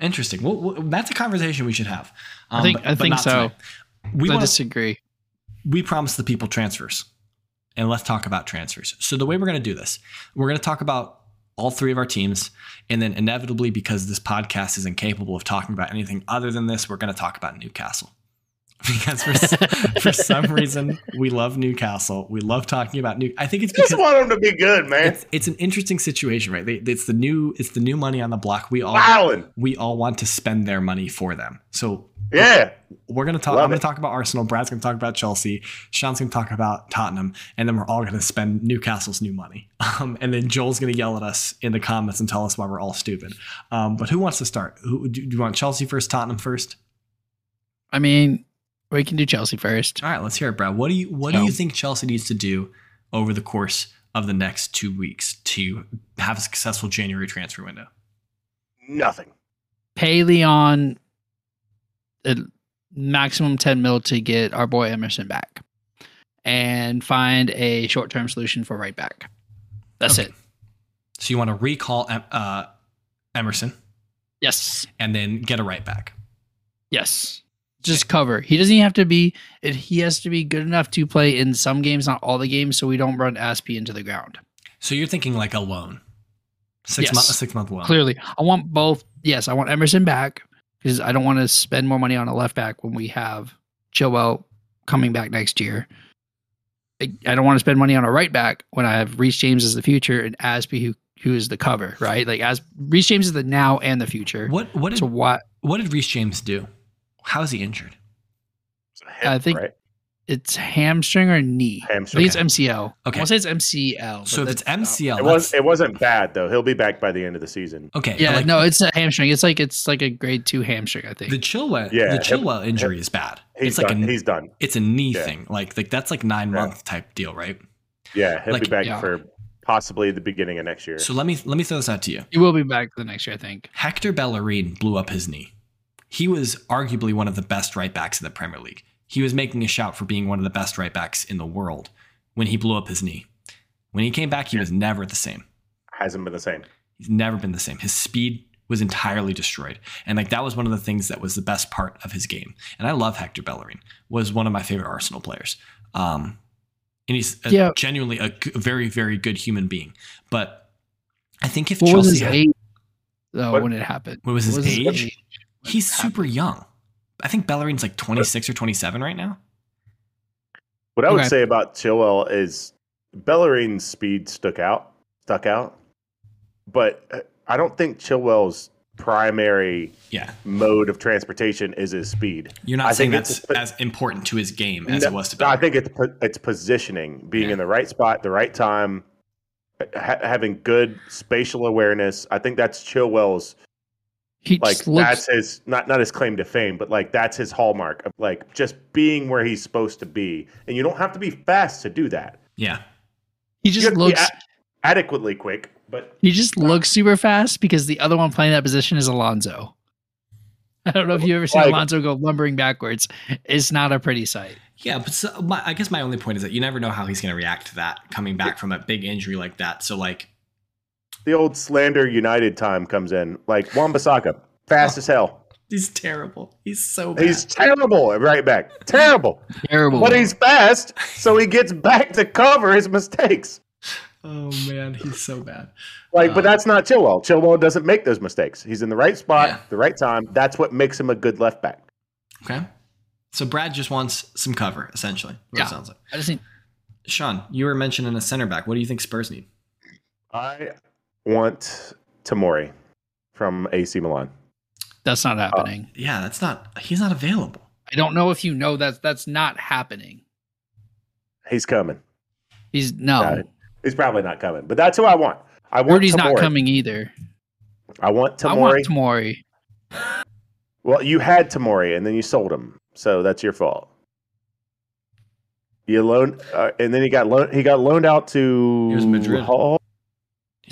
Interesting. Well, well, that's a conversation we should have. Um, I think- I think so. tonight. We I want disagree. we promised the people transfers, and let's talk about transfers. So the way we're going to do this, we're going to talk about all three of our teams, and then inevitably, because this podcast is incapable of talking about anything other than this, we're going to talk about Newcastle. Because for, for some reason we love Newcastle. We love talking about New. I think it's Just want them to be good, man. it's, it's an interesting situation, right? They, it's the new it's the new money on the block. We all Wilding. we all want to spend their money for them. So Yeah. we're gonna talk. Love I'm gonna it. talk about Arsenal. Brad's gonna talk about Chelsea. Sean's gonna talk about Tottenham, and then we're all gonna spend Newcastle's new money. Um, and then Joel's gonna yell at us in the comments and tell us why we're all stupid. Um, but who wants to start? Who do, do you want? Chelsea first, Tottenham first? I mean, we can do Chelsea first. All right, let's hear it, Brad. What do you What do you think Chelsea needs to do over the course of the next two weeks to have a successful January transfer window? Nothing. Pay Leon a maximum 10 mil to get our boy Emerson back and find a short term solution for right back. That's Okay. it. So you want to recall uh, Emerson Yes. and then get a right back. Yes. Just cover. He doesn't have to be. He has to be good enough to play in some games, not all the games, so we don't run Azpi into the ground. So you're thinking like a loan, six Yes. month, a six month loan. Clearly, I want both. Yes, I want Emerson back because I don't want to spend more money on a left back when we have Chilwell coming back next year. I, I don't want to spend money on a right back when I have Reece James as the future and Azpi who who is the cover, right? Like as Reece James is the now and the future. What what did So what? what did Reece James do? How is he injured? I think- right? It's hamstring or knee. Hamstring. I think it's MCL. Okay. I'll say it's MCL. So if it's MCL, It was it wasn't bad though. He'll be back by the end of the season. okay. Yeah, like, no, it's a hamstring. It's like it's like a grade two hamstring. I think. the Chilwell Yeah, the hip- Chilwell injury is bad. He's it's like done. a he's done. it's a knee Yeah. thing. Like like that's like nine Yeah. month type deal, right? Yeah, he'll Like- be back Yeah. for possibly the beginning of next year. So let me let me throw this out to you. he will be back the next year, I think. Hector Bellerin blew up his knee. He was arguably one of the best right backs in the Premier League. He was making a shout for being one of the best right backs in the world when he blew up his knee. When he came back, he was never the same. Hasn't been the same. He's never been the same. His speed was entirely destroyed. And like that was one of the things that was the best part of his game. And I love Hector Bellerin. Was one of my favorite Arsenal players. Um and he's a, Yeah. genuinely a, g- a very very good human being. But I think if What was Chelsea his had, age though What- when it happened? what was his What age? when He's it super young. I think Bellerin's like 26 or 27 right now. What I would Okay. say about Chilwell is Bellerin's speed stuck out, stuck out, but uh, I don't think Chilwell's primary Yeah. mode of transportation is his speed. You're not I saying think that's it's- as important to his game as No, it was to no, I think it's it's positioning, being Yeah. in the right spot, the right time, ha- having good spatial awareness. I think that's Chilwell's He like just looks. that's his not not his claim to fame, but like that's his hallmark of like just being where he's supposed to be. And you don't have to be fast to do that. Yeah. he just have to looks. a- adequately quick, but He just looks super fast because the other one playing that position is Alonso. I don't know if you've ever seen Like- Alonso go lumbering backwards. It's not a pretty sight. Yeah, but so my, I guess my only point is that you never know how he's going to react to that coming back from a big injury like that. So like the old slander United time comes in. Like Wan Bissaka, fast as hell. he's terrible. He's so bad. He's terrible at right back. Terrible. Terrible. But he's fast, so he gets back to cover his mistakes. oh man, he's so bad. Like, Uh, but that's not Chilwell. Chilwell doesn't make those mistakes. He's in the right spot, Yeah. the right time. That's what makes him a good left back. Okay. So Brad just wants some cover, essentially. What Yeah. it sounds like. I just think Sean, you were mentioning a center back. What do you think Spurs need? I want Tamori from AC Milan. that's not happening. Yeah, that's not. He's not available. I don't know if you know that that's not happening. He's coming. He's no. Got. He's probably not coming, but that's who I want. I want Rudy's not coming either. I want Tamori. I want Tamori. Tamori. Well, you had Tamori and then you sold him, so that's your fault. You loaned, uh, and then he got loaned. He got loaned out to He was Madrid. Hull.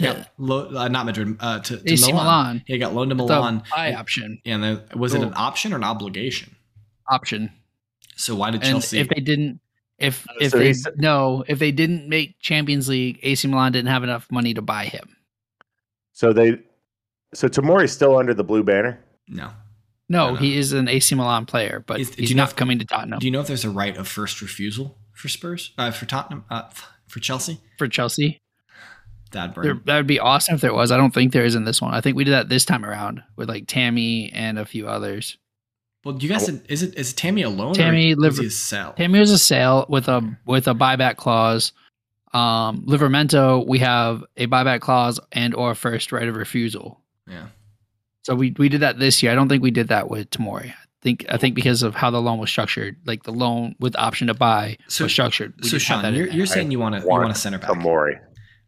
He Yeah. lo- uh, not Madrid. Uh, to, to AC Milan. Milan. He got loaned to The Milan. buy option. And then, was it Oh. an option or an obligation? Option. So why did And Chelsea? if they didn't if Uh, if so they he's- no, if they didn't make Champions League, AC Milan didn't have enough money to buy him. So they, so Tamori's still under the blue banner. no. No, No, no. he is an AC Milan player, but Is- he's you know not if- coming to Tottenham Do you know if there's a right of first refusal for Spurs? Uh, for Tottenham? Uh, for Chelsea? for Chelsea. Dad There, that would be awesome if there was. I don't think there is in this one. I think we did that this time around with like Tammy and a few others. Well, you guys, said, is it is Tammy alone? Tammy or was a sale. Tammy was a sale with a with a buyback clause. Um, Livramento, we have a buyback clause and or first right of refusal. Yeah. So we we did that this year. I don't think we did that with Tamori. I think I think because of how the loan was structured, like the loan with option to buy So- was structured. we So Sean, you're, there. you're saying you want to you want want a center back? Tamori.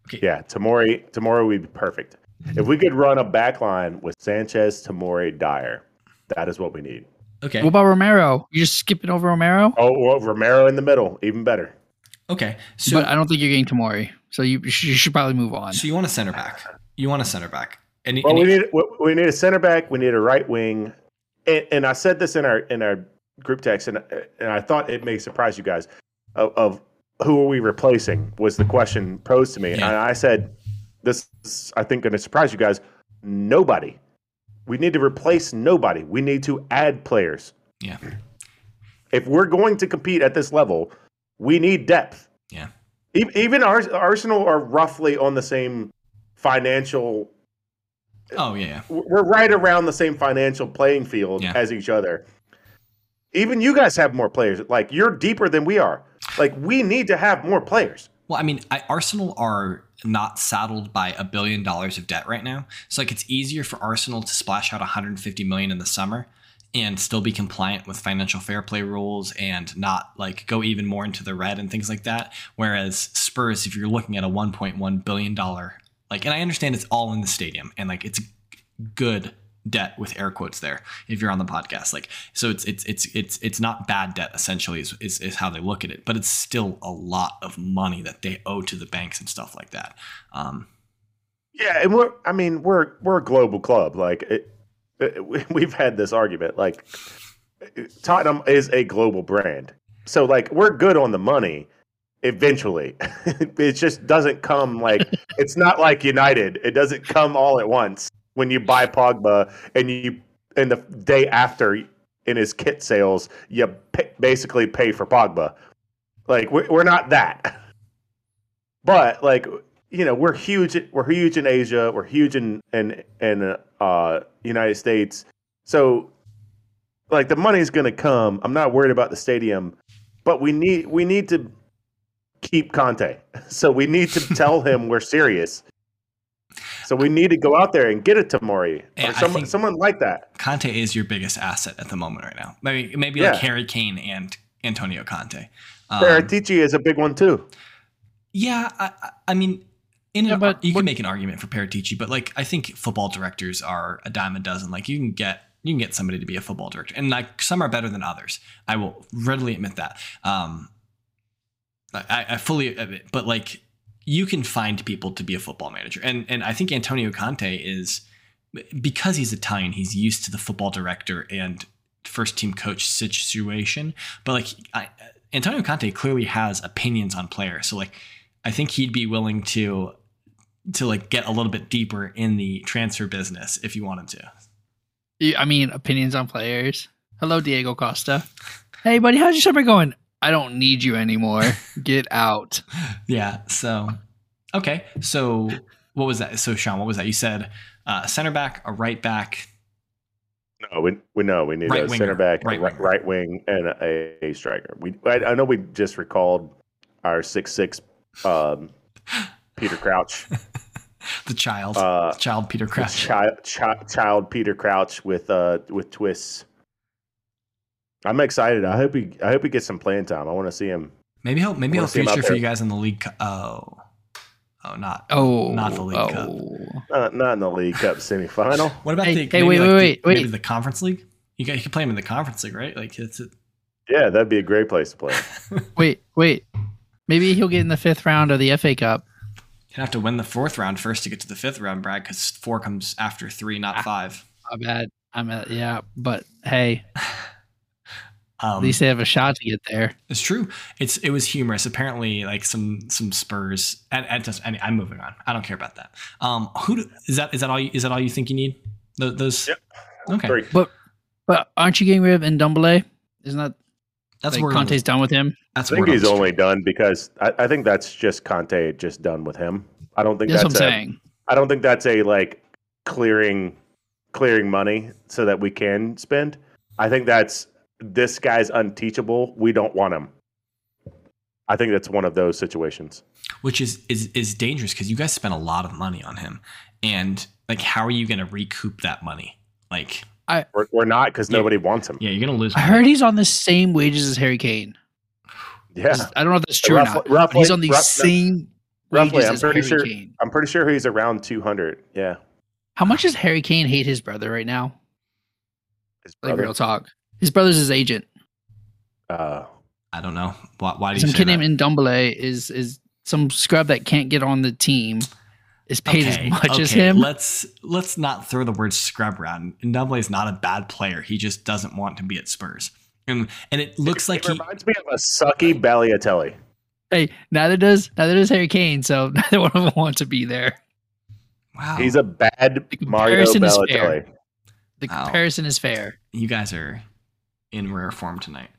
Okay. Yeah, Tamori. Tamori would be perfect. If we could run a back line with Sanchez, Tamori, Dier, that is what we need. Okay. What about Romero? You're just skipping over Romero, Oh, well, Romero in the middle, even better. Okay. So but I don't think you're getting Tamori. So you, you should, probably move on. so you want a center back? You want a center back? And, Well, and we need we- we need a center back. We need a right wing, and, and I said this in our in our group text, and and I thought it may surprise you guys. Of, of who are we replacing was the question posed to me, Yeah. and I said this is, I think going to surprise you guys. Nobody. We need to replace nobody. We need to add players. yeah. If we're going to compete at this level, we need depth. Yeah. Even Ars- Arsenal are roughly on the same financial Oh yeah. yeah. we're right around the same financial playing field Yeah. as each other. Even you guys have more players. Like you're deeper than we are. Like we need to have more players. Well, I mean, I, Arsenal are not saddled by a billion dollars of debt right now, so like it's easier for Arsenal to splash out 150 million in the summer and still be compliant with financial fair play rules and not like go even more into the red and things like that. Whereas Spurs, if you're looking at a 1.1 billion dollar, like, and I understand it's all in the stadium and like it's good debt with air quotes there if you're on the podcast like so it's it's it's it's it's not bad debt essentially is, is, is how they look at it but it's still a lot of money that they owe to the banks and stuff like that um Yeah, and we're I mean we're we're a global club. Like it, it, we- we've had this argument. Like Tottenham is a global brand, so like we're good on the money. Eventually, it just doesn't come like it's not like United. It doesn't come all at once when you buy Pogba and you and the day after in his kit sales you pay, basically pay for Pogba. Like we're, we're not that, but like you know we're huge we're huge in asia we're huge in in in uh united states. So like the money's going to come. I'm not worried about the stadium but we need we need to keep conte. So we need to tell him we're serious so we need to go out there and get it Tamori or I someone, someone like that. Conte is your biggest asset at the moment right now maybe maybe Yeah. like Harry Kane and Antonio Conte um, Paratici is a big one too. Yeah, I, I- I mean, in Yeah, an, but you what- can make an argument for Paratici, but like I think football directors are a dime a dozen. Like you can get you can get somebody to be a football director, and like some are better than others. I will readily admit that. Um, I, I fully admit, but like you can find people to be a football manager, and and I think Antonio Conte is because he's Italian, he's used to the football director and first team coach situation. But like I, Antonio Conte clearly has opinions on players, so like I think he'd be willing to to like get a little bit deeper in the transfer business if you wanted to. I mean, opinions on players. Hello, Diego Costa. Hey, buddy, how's your summer going? I don't need you anymore. Get out. Yeah. So okay. So what was that? So Sean, what was that? You said uh, center back, a right back. No, we we know we need Right a winger, center back, right a right, right wing, and a, a striker. We I, I know we just recalled our six six um, Peter Crouch, The child, uh, child Peter Crouch. child, child child Peter Crouch with uh with twists. I'm excited. I hope he I hope he gets some playing time. I want to see him. Maybe he'll maybe he'll see feature for there. you guys in the league. cu- Oh, oh, not Oh, Not the League oh. Cup. Uh, not in the League Cup semifinal. What about Hey, the hey, maybe wait, like wait, the, wait, maybe wait. the conference league? You guys you could play him in the conference league, right? Like it's a, Yeah, that'd be a great place to play. Wait, wait. Maybe he'll get in the fifth round of the FA Cup. you'd have to win the fourth round first to get to the fifth round, Brad, because four comes after three, not Ah. five. I bet. I'm at, yeah, but hey, Um, at least they have a shot to get there. It's true. It's it was humorous. Apparently, like some some Spurs. And, and just, and I'm moving on. I don't care about that. Um, who do, is that? Is that all? You, is that all you think you need? Tho- Those. Yep. Okay. Three. But aren't you getting rid of Ndombele? Isn't that That's like where Conte's done with him? That's I think word on he's only done because I, I think that's just Conte just done with him. I don't think That's, that's, what I'm a, saying. I don't think that's a like clearing clearing money so that we can spend. I think that's this guy's unteachable. We don't want him. I think that's one of those situations. which is is is dangerous because you guys spent a lot of money on him, and like, how are you going to recoup that money? Like, We're, we're not because Yeah. nobody wants him. yeah, you're going to lose. I heard he's on the same wages as Harry Kane. Yeah, I don't know if that's true or not. roughly- he's on the rough- same roughly, wages I'm as pretty Harry sure- Kane. I'm pretty sure he's around 200. Yeah, How much does Harry Kane hate his brother right now? his Like real talk. His brother's his agent. Uh, I don't know why. Why do you Some say kid that? named Ndombele is is some scrub that can't get on the team. Is paid as much as okay, him. Let's let's not throw the word scrub around. Ndombele is not a bad player. He just doesn't want to be at Spurs. And and it looks like it he reminds me of a sucky Balotelli. Hey, neither does neither does Harry Kane, so neither one of them want to be there. wow. He's a bad The Mario comparison is fair. The Wow. comparison is fair. you guys are in rare form tonight.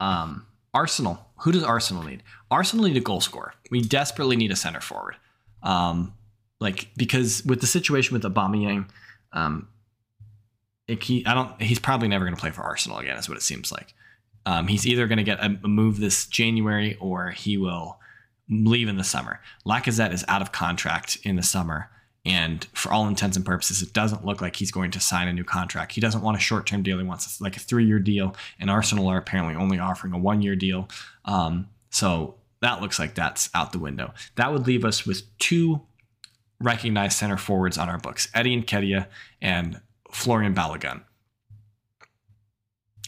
Um, Arsenal. Who does Arsenal need? Arsenal need a goal scorer. We desperately need a center forward. Um, like because with the situation with Aubameyang, um, it, he I don't. He's probably never going to play for Arsenal again. Is what it seems like. Um, he's either going to get a, a move this January or he will leave in the summer. Lacazette is out of contract in the summer. And for all intents and purposes, it doesn't look like he's going to sign a new contract. He doesn't want a short term deal. He wants like a three year deal. And Arsenal are apparently only offering a one year deal. Um, so that looks like that's out the window. That would leave us with two recognized center forwards on our books Eddie Nketiah and Florian Balogun.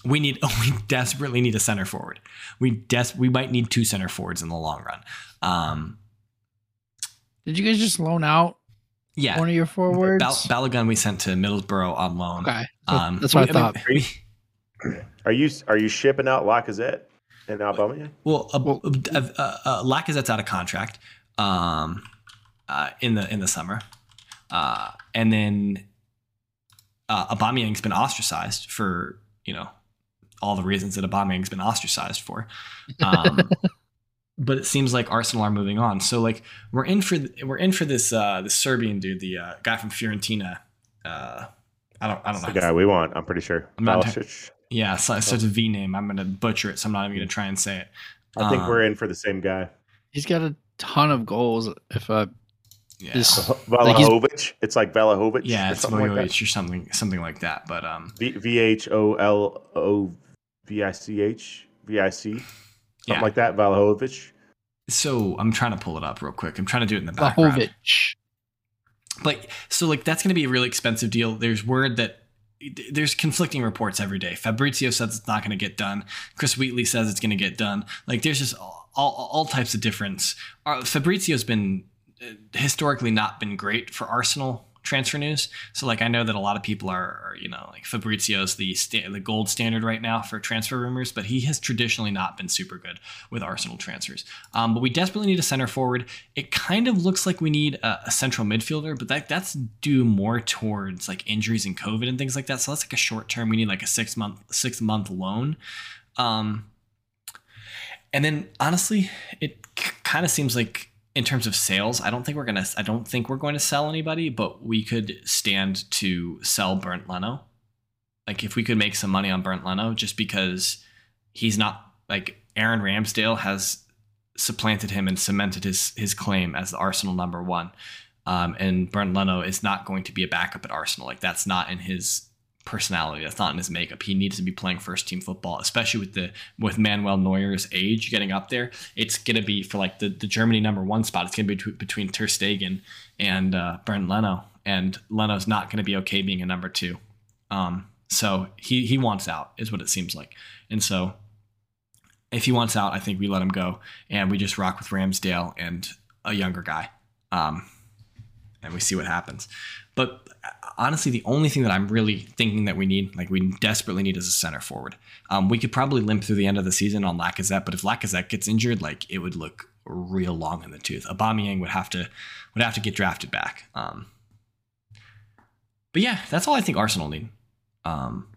We need we desperately need a center forward. We des- we might need two center forwards in the long run. Um, Did you guys just loan out yeah, one of your forwards? Bal- Balogun we sent to Middlesbrough on loan. okay, so Um, that's what we- I thought. mean, we- Are you are you shipping out Lacazette and Aubameyang? well, uh, Well- uh, uh, uh, Lacazette's out of contract um, uh, in the in the summer, uh, and then uh, Aubameyang's been ostracized for you know all the reasons that Aubameyang's been ostracized for. Um, but it seems like Arsenal are moving on. So like we're in for we're in for this uh, this Serbian dude, the uh, guy from Fiorentina. Uh, I don't I don't That's know. the guy we want. I'm pretty sure. I'm not- Balicic. Yeah, so it's such a V name. I'm gonna butcher it, so I'm not even gonna try and say it. I think Um, we're in for the same guy. He's got a ton of goals. If uh, Yeah, This- Valahovic. it's like Valahovic. yeah, or it's something like that. Or something something like that. But um, V V H O L O V I C H V I C something yeah. like that. Valahovic. so I'm trying to pull it up real quick. I'm trying to do it in the background. Vlahovic. But so like that's going to be a really expensive deal. There's word that there's conflicting reports every day. Fabrizio says it's not going to get done. Chris Wheatley says it's going to get done. Like there's just all, all, all types of difference. Uh, Fabrizio's been uh, historically not been great for Arsenal transfer news. So like I know that a lot of people are, are you know like Fabrizio's the sta- the gold standard right now for transfer rumors, but he has traditionally not been super good with Arsenal transfers. Um, but we desperately need a center forward. It kind of looks like we need a, a central midfielder, but that that's due more towards like injuries and COVID and things like that. So that's like a short term. We need like a six month six month loan. Um, and then honestly, it k- kind of seems like in terms of sales, I don't think we're gonna. I don't think we're going to sell anybody, but we could stand to sell Bernd Leno. Like if we could make some money on Bernd Leno, just because he's not like Aaron Ramsdale has supplanted him and cemented his his claim as the Arsenal number one. Um, and Bernd Leno is not going to be a backup at Arsenal. Like that's not in his personality. That's not in his makeup. He needs to be playing first team football, especially with the with Manuel Neuer's age getting up there. It's gonna be for like the, the Germany number one spot. It's gonna be between, Ter Stegen and uh, Leno, and Leno's not gonna be okay being a number two. Um, so he he wants out, is what it seems like, and so if he wants out, I think we let him go, and we just rock with Ramsdale and a younger guy. Um, and we see what happens. But honestly, the only thing that I'm really thinking that we need, like we desperately need, is a center forward. Um, we could probably limp through the end of the season on Lacazette, but if Lacazette gets injured, like it would look real long in the tooth. Aubameyang would have to would have to get drafted back. Um, but yeah, that's all I think Arsenal need. Um,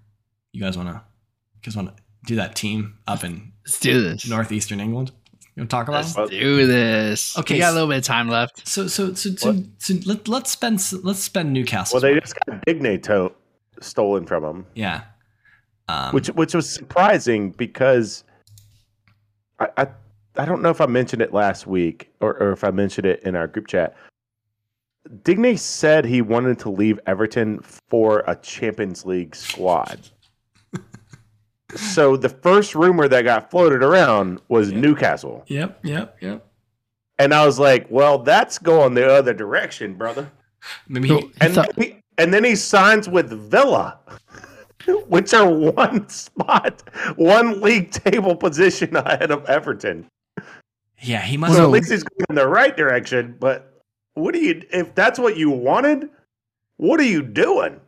you guys want to, you guys want to do that team up in Let's do this. northeastern England? You want to talk about Let's them? do this. Okay, we got a little bit of time left. So so so so, so let, let's spend let's spend Newcastle. Well, they just got Digne to- stolen from them, yeah. Um, which which was surprising because I, I I don't know if I mentioned it last week or, or if I mentioned it in our group chat. Digne said he wanted to leave Everton for a Champions League squad. So the first rumor that got floated around was Yeah. Newcastle. Yep, yep, yep. And I was like, well, that's going the other direction, brother. Maybe he, And, thought- then he, and then he signs with Villa, which are one spot, one league table position ahead of Everton. yeah, he must. So Well, at least he's going in the right direction. But what do you, if that's what you wanted, what are you doing?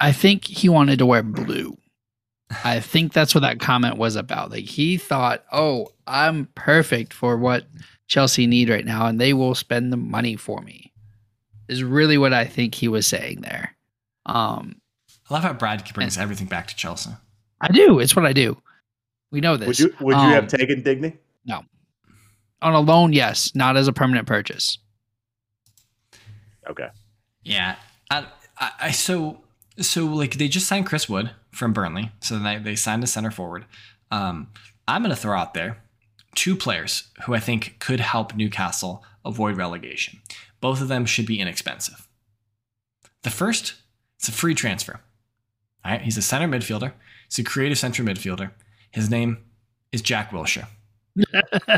I think he wanted to wear blue. I think that's what that comment was about. Like he thought, "Oh, I'm perfect for what Chelsea need right now, and they will spend the money for me." Is really what I think he was saying there. Um, I love how Brad brings everything back to Chelsea. I do. It's what I do. We know this. Would you, would you Um, have taken Digne? No. On a loan? Yes, not as a permanent purchase. Okay. Yeah, I, I, I so so like they just signed Chris Wood from Burnley, so they, they signed a center forward. Um, I'm gonna throw out there two players who I think could help Newcastle avoid relegation. Both of them should be inexpensive. The first, it's a free transfer. All right, he's a center midfielder. He's a creative center midfielder. His name is Jack Wilshere.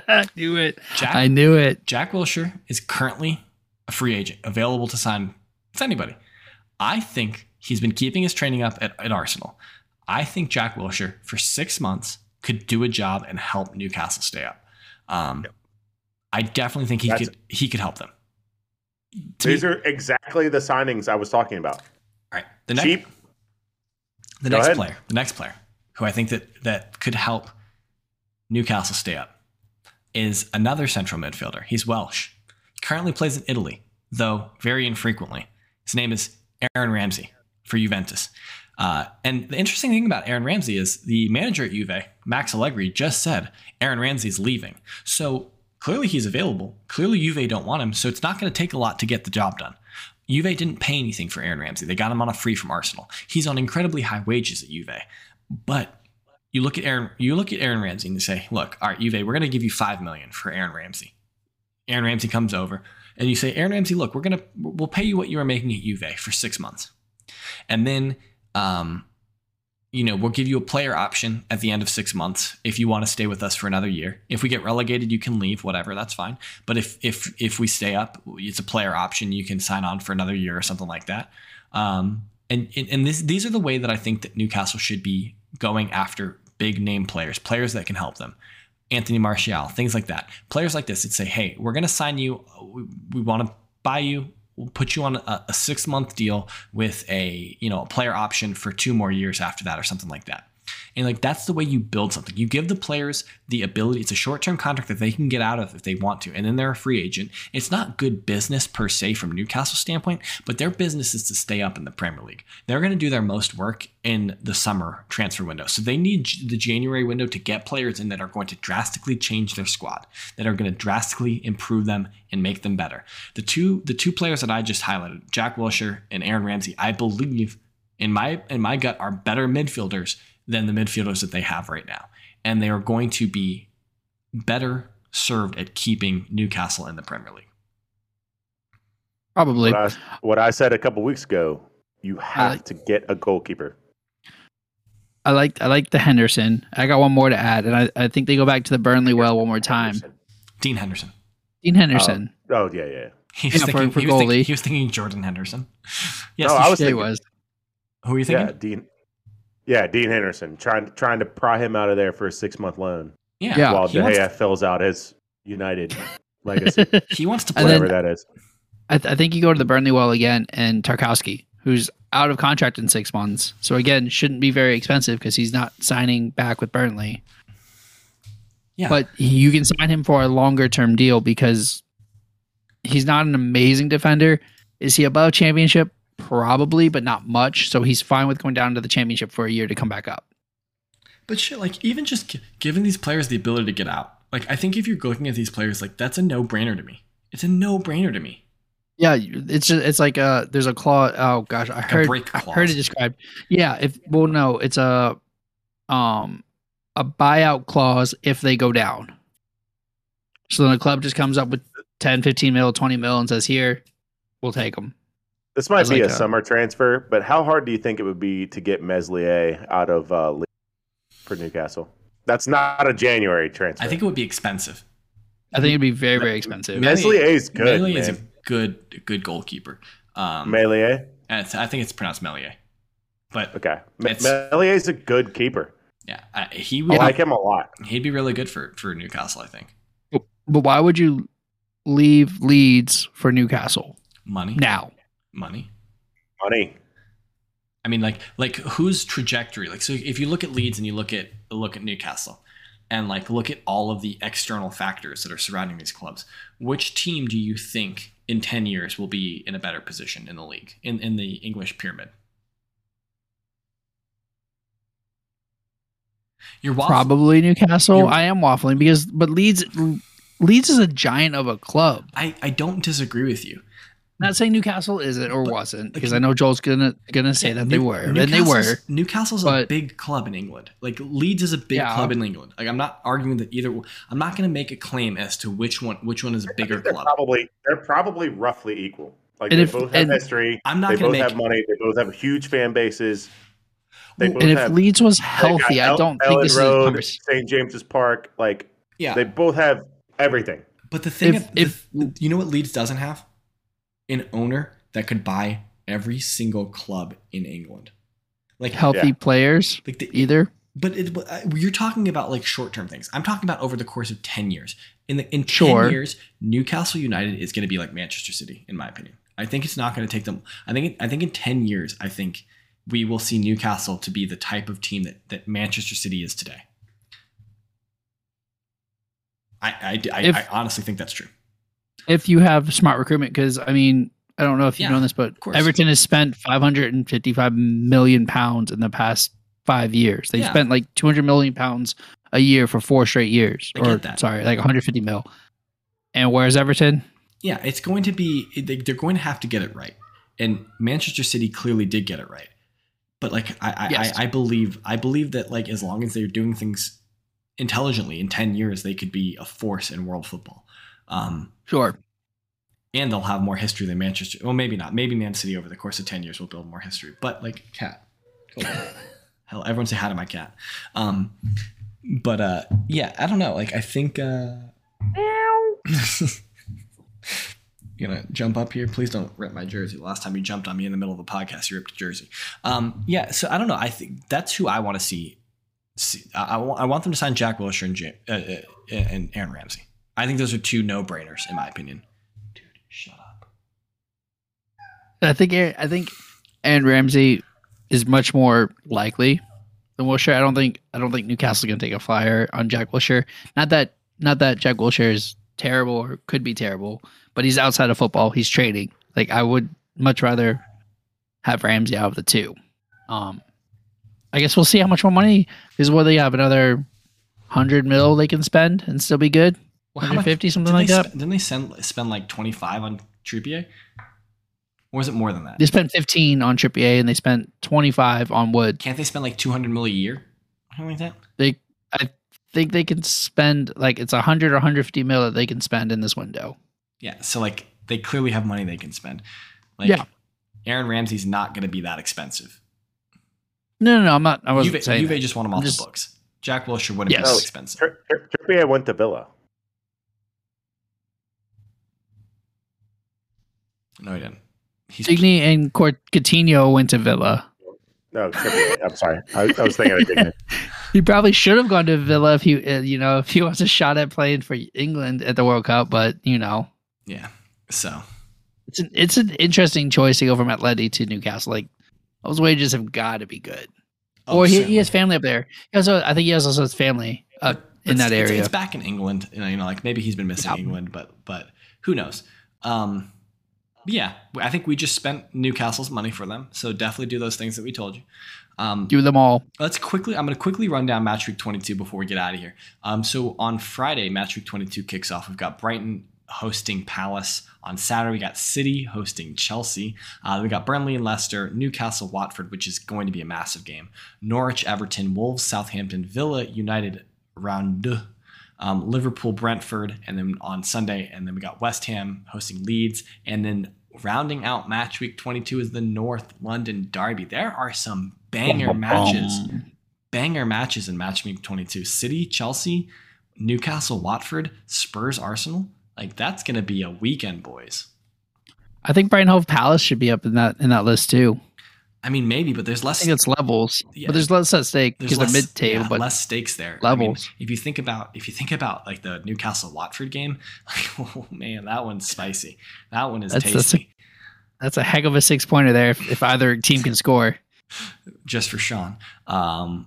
I knew it. Jack, I knew it. Jack Wilshere is currently a free agent, available to sign with anybody. I think he's been keeping his training up at, at Arsenal. I think Jack Wilshere for six months could do a job and help Newcastle stay up. Um, I definitely think he That's- could he could help them. To These me- are exactly the signings I was talking about. all right. The next Cheap. the Go next ahead. player, the next player who I think that that could help Newcastle stay up is another central midfielder. He's Welsh. He currently plays in Italy, though very infrequently. His name is Aaron Ramsey for Juventus. Uh, and the interesting thing about Aaron Ramsey is the manager at Juve, Max Allegri, just said Aaron Ramsey's leaving. So clearly he's available. Clearly Juve don't want him. So it's not going to take a lot to get the job done. Juve didn't pay anything for Aaron Ramsey. They got him on a free from Arsenal. He's on incredibly high wages at Juve. But you look at Aaron, you look at Aaron Ramsey and you say, look, all right, Juve, we're going to give you five million for Aaron Ramsey. Aaron Ramsey comes over and you say, Aaron Ramsey, look, we're going to, we'll pay you what you were making at Juve for six months. And then, um, you know, we'll give you a player option at the end of six months if you want to stay with us for another year. If we get relegated, you can leave, whatever, that's fine. But if if if we stay up, it's a player option. You can sign on for another year or something like that. Um, and and, this, these are the way that I think that Newcastle should be going after big name players, players that can help them. Anthony Martial, things like that. Players like this that say, "Hey, we're going to sign you. We, we want to buy you. We'll put you on a, a six month deal with a you know a player option for two more years after that, or something like that." And like that's the way you build something. You give the players the ability. It's a short term contract that they can get out of if they want to, and then they're a free agent. It's not good business per se from Newcastle's standpoint, but their business is to stay up in the Premier League. They're going to do their most work in the summer transfer window, so they need the January window to get players in that are going to drastically change their squad, that are going to drastically improve them and make them better. The two the two players that I just highlighted, Jack Wilshere and Aaron Ramsey, I believe in my in my gut are better midfielders than the midfielders that they have right now. And they are going to be better served at keeping Newcastle in the Premier League. Probably. What I, what I said a couple weeks ago, you have like- to get a goalkeeper. I like I like the Henderson. I got one more to add, and I, I think they go back to the Burnley well one more time. Dean Henderson. Dean Henderson. Oh, oh yeah, yeah. He was, Yeah, for- thinking, for he, was thinking, goalie. he was thinking Jordan Henderson. Yes, No, you I was he thinking- was. who are you thinking? Yeah. Dean. Yeah, Dean Henderson trying trying to pry him out of there for a six month loan Yeah. Yeah. while he, De wants, Gea fills out his United legacy, he wants to play. whatever that is. I, th- I think you go to the Burnley well again, and Tarkowski, who's out of contract in six months, so again shouldn't be very expensive because he's not signing back with Burnley. Yeah. But you can sign him for a longer term deal because he's not an amazing defender. Is he above championship? Probably, but not much. So he's fine with going down to the championship for a year to come back up. But shit, like even just gi- giving these players the ability to get out. Like I think if you're looking at these players, like that's a no brainer to me. It's a no brainer to me. Yeah, it's just it's like uh there's a clause. Oh gosh, I a heard break I heard it described. Yeah, if well no, it's a um a buyout clause if they go down. So then the club just comes up with 10, 15 mil, 20 mil and says here, we'll take them. This might be like a a- summer transfer, but how hard do you think it would be to get Meslier out of uh, Leeds for Newcastle? That's not a January transfer. I think it would be expensive. I think it'd be very very expensive. Mel- Meslier is good. Meslier is a good good goalkeeper. Um, Meslier. and it's- I think it's pronounced Melier, but Okay, Meslier is a good keeper. yeah, I, he I like him a lot. he'd be really good for for Newcastle. I think But why would you leave Leeds for Newcastle money, now? Money. Money. I mean, like like whose trajectory? Like, so if you look at Leeds and you look at look at Newcastle, and like look at all of the external factors that are surrounding these clubs, which team do you think in ten years will be in a better position in the league in in the English pyramid? You're waffling. Probably Newcastle. You're- I am waffling because but Leeds Leeds is a giant of a club. I, I don't disagree with you. Not saying Newcastle isn't or But, wasn't, like, because I know Joel's gonna gonna say Yeah, that they New- were, and they were. Newcastle's- Newcastle's a big club in England. Like Leeds is a big Yeah. club in England. Like I'm not arguing that either. I'm not going to make a claim as to which one which one is a bigger they're club. probably they're probably roughly equal. Like And they if- both have and- history. I'm not They going both to make. have money. They both have huge fan bases. They Well, both and if have Leeds was healthy, I don't think Elland this is a Road, conversation. St. James's Park. Like yeah, they both have everything. but the thing, if- the- if- you know what Leeds doesn't have, an owner that could buy every single club in England. Like Healthy Yeah. players like the, either. But it, uh, you're talking about like short term things. I'm talking about over the course of ten years. In the in ten years, Newcastle United is going to be like Manchester City, in my opinion. I think it's not going to take them. I think I think in ten years, I think we will see Newcastle to be the type of team that that Manchester City is today. I I, I, If- I honestly think that's true. If you have smart recruitment, because I mean, I don't know if you Yeah, know this, but. Everton has spent 555 million pounds in the past five years. They've Yeah. spent like 200 million pounds a year for four straight years, I or get that. sorry, like 150 mil. And where's Everton? Yeah, it's going to be. they- They're going to have to get it right, and Manchester City clearly did get it right. But like, I Yes. I, I believe I believe that like as long as they're doing things intelligently, in ten years they could be a force in world football. Um, Sure. and they'll have more history than Manchester. Well, maybe not. Maybe Man City over the course of ten years will build more history. But like, cat. Hell, everyone say hi to my cat. Um, but uh, yeah, I don't know. Like, I think. Uh, you gonna jump up here? Please don't rip my jersey. Last time you jumped on me in the middle of a podcast, you ripped a jersey. Um, yeah, so I don't know. I think that's who I want to see. see I, I, want, I want them to sign Jack Wilshere and, Jam, uh, uh, and Aaron Ramsey. I think those are two no brainers in my opinion. Dude, shut up. I think I think Aaron Ramsey is much more likely than Wilshere. I don't think I don't think Newcastle's gonna take a flyer on Jack Wilshere. Not that not that Jack Wilshere is terrible or could be terrible, but he's outside of football. He's trading. Like I would much rather have Ramsey out of the two. Um, I guess we'll see how much more money is. What they have another hundred mil they can spend and still be good. Well, how much- 150 something like that. sp- didn't they send, spend like 25 on Trippier? Or is it more than that? They spent fifteen on Trippier and they spent twenty five on Wood. Can't they spend like 200 mil a year? Something like that? they I think they can spend like it's 100 or 150 mil that they can spend in this window. Yeah. So like they clearly have money they can spend. Like Yeah. Aaron Ramsey's not going to be that expensive. No, no, no I'm not. I wasn't Juve, saying. Juve that. just want him off just- the books. Jack Wilshere wouldn't be Yes. that expensive. Tri- Tri- Trippier went to Villa. No, he didn't. He's Digne and Cort- Coutinho went to Villa. No, I'm sorry. I, I was thinking of Digne. He probably should have gone to Villa if he, uh, you know, if he wants a shot at playing for England at the World Cup. But you know, yeah. So it's an it's an interesting choice to go from Atleti to Newcastle. Like those wages have got to be good. oh, or he, he has family up there. He also, I think he has also his family up But in that area. It's, back in England. You know, you know, like maybe he's been missing Yeah. England, but but who knows? Um, but yeah, I think we just spent Newcastle's money for them. So definitely do those things that we told you. Um, Do them all. let's quickly. I'm going to quickly run down match week 22 before we get out of here. Um, so on Friday, match week 22 kicks off. We've got Brighton hosting Palace. On Saturday, we got City hosting Chelsea. Uh, we got Burnley and Leicester, Newcastle, Watford, which is going to be a massive game. Norwich, Everton, Wolves, Southampton, Villa, United, Round. Um, Liverpool, Brentford, and then on Sunday, and then we got West Ham hosting Leeds, and then rounding out match week 22 is the North London Derby. There are some banger Bum, matches banger matches in match week 22 city chelsea newcastle watford spurs arsenal like that's gonna be a weekend boys I think Brighton Hove Palace should be up in that in that list too. I mean maybe but there's less. I think it's levels, Yeah. but there's less at stake because they're mid table. yeah, but less stakes there I mean, levels. if you think about if you think about like the newcastle watford game like oh man that one's spicy that one is That's- that's a- tasty that's a heck of a six pointer there. If, if either team can score, just for sean um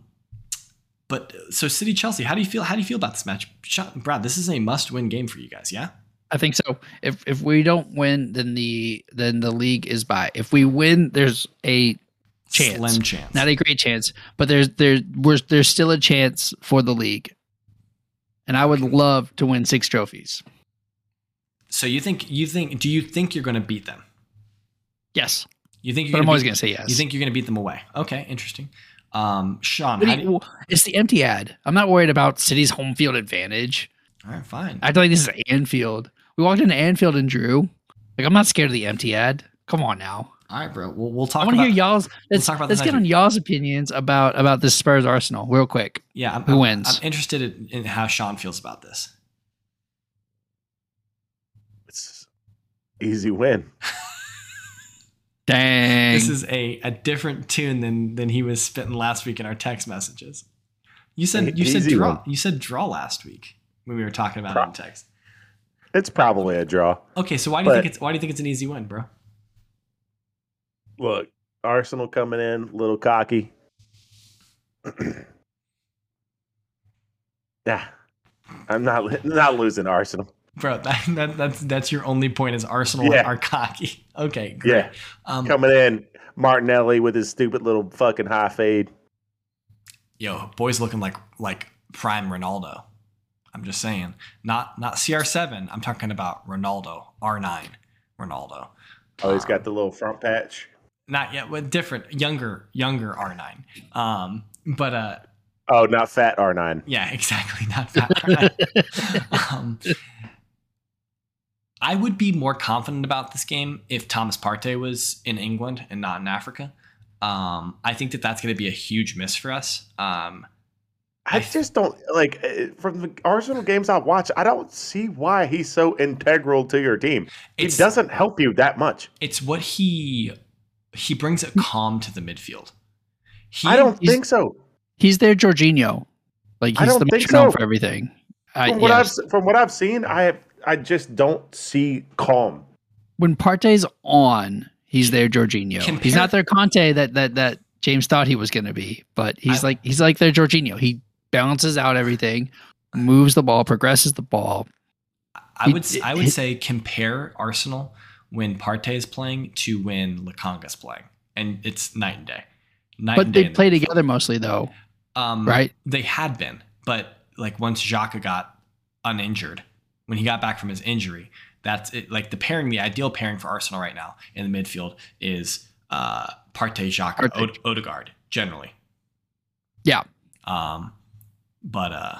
but so city chelsea how do you feel how do you feel about this match brad this is a must win game for you guys yeah I think so. If if we don't win, then the then the league is by. If we win, there's a Chance. slim chance not a great chance, but there's there we're, there's still a chance for the league. And I would love to win six trophies. So you think you think do you think you're going to beat them? Yes, You think you're but I'm always gonna say yes. You think you're going to beat them away? Okay, interesting. Um, Sean, What do how you- you- it's the empty ad. I'm not worried about City's home field advantage. all right, fine. I feel like this is Anfield. We walked into Anfield and drew. Like I'm not scared of the empty ad. Come on now. All right, bro. We'll, we'll I want to hear y'all's. Let's, talk about let's get on y'all's opinions about about this Spurs Arsenal real quick. yeah, I'm, who I'm- wins? I'm interested in, in how Sean feels about this. It's easy win. Dang. This is a, a different tune than than he was spitting last week in our text messages. You said you said Easy draw. one. You said draw last week when we were talking about it in text. It's probably a draw. Okay, so why do you think it's why do you think it's an easy win, bro? Look, Arsenal coming in, a little cocky. yeah, I'm not not losing Arsenal. Bro, that, that that's that's your only point is Arsenal Yeah. are cocky. Okay, great. Yeah, Um, coming in, Martinelli with his stupid little fucking high fade. yo, boys looking like like prime Ronaldo. I'm just saying, not not CR7. I'm talking about Ronaldo, R9, Ronaldo. Oh, he's got the little front patch. Not yet, but different, younger, younger R9. Um, but uh, Oh, not fat R9. yeah, exactly, not fat R9. um, I would be more confident about this game if Thomas Partey was in England and not in Africa. Um, I think that that's going to be a huge miss for us. Um, I just don't like eh, from the Arsenal games I watch. I don't see why he's so integral to your team. It doesn't help you that much. it's what he he brings a calm to the midfield. He, I don't think so. He's their Jorginho. Like he's the think metronome so. for everything. I, From what yes. I've from what I've seen, I have, I just don't see calm. when Partey's on, he's their Jorginho. Compare- he's not their Conte that that that James thought he was going to be, but he's I- like he's like their Jorginho. He balances out everything, moves the ball, progresses the ball. I would He- I would he- say compare Arsenal when Partey is playing to when Lokonga's playing, and it's night and day. Night But and they the play midfield. together mostly though, um, right? They had been, but like once Xhaka got uninjured, when he got back from his injury, that's it. Like the pairing, the ideal pairing for Arsenal right now in the midfield is uh, Partey, Xhaka, Partey. Ode- Odegaard, generally. Yeah. Um, but uh,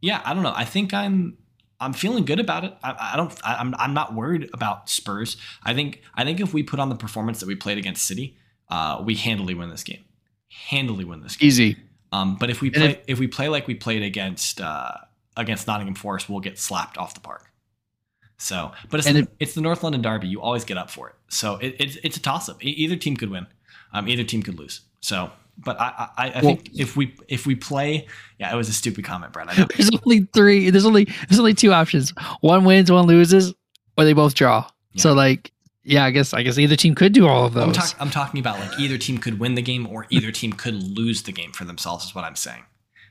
yeah, I don't know. I think I'm I'm feeling good about it. I, I don't. I, I'm I'm not worried about Spurs. I think I think if we put on the performance that we played against City, uh, we handily win this game. Handily win this game. Easy. Um, but if we play if- if, we play like we played against uh, against Nottingham Forest, we'll get slapped off the park. So, but it's And the, if- it's the North London Derby. You always get up for it. So it, it's it's a toss up. Either team could win. Um, either team could lose. So, but I I, I Well- think if we if we play, yeah, it was a stupid comment, Brad. I know. There's only three. There's only there's only two options. One wins, one loses, or they both draw. So like, yeah, I guess I guess either team could do all of I'm, those. talk, I'm talking about like either team could win the game or either team could lose the game for themselves. Is what I'm saying.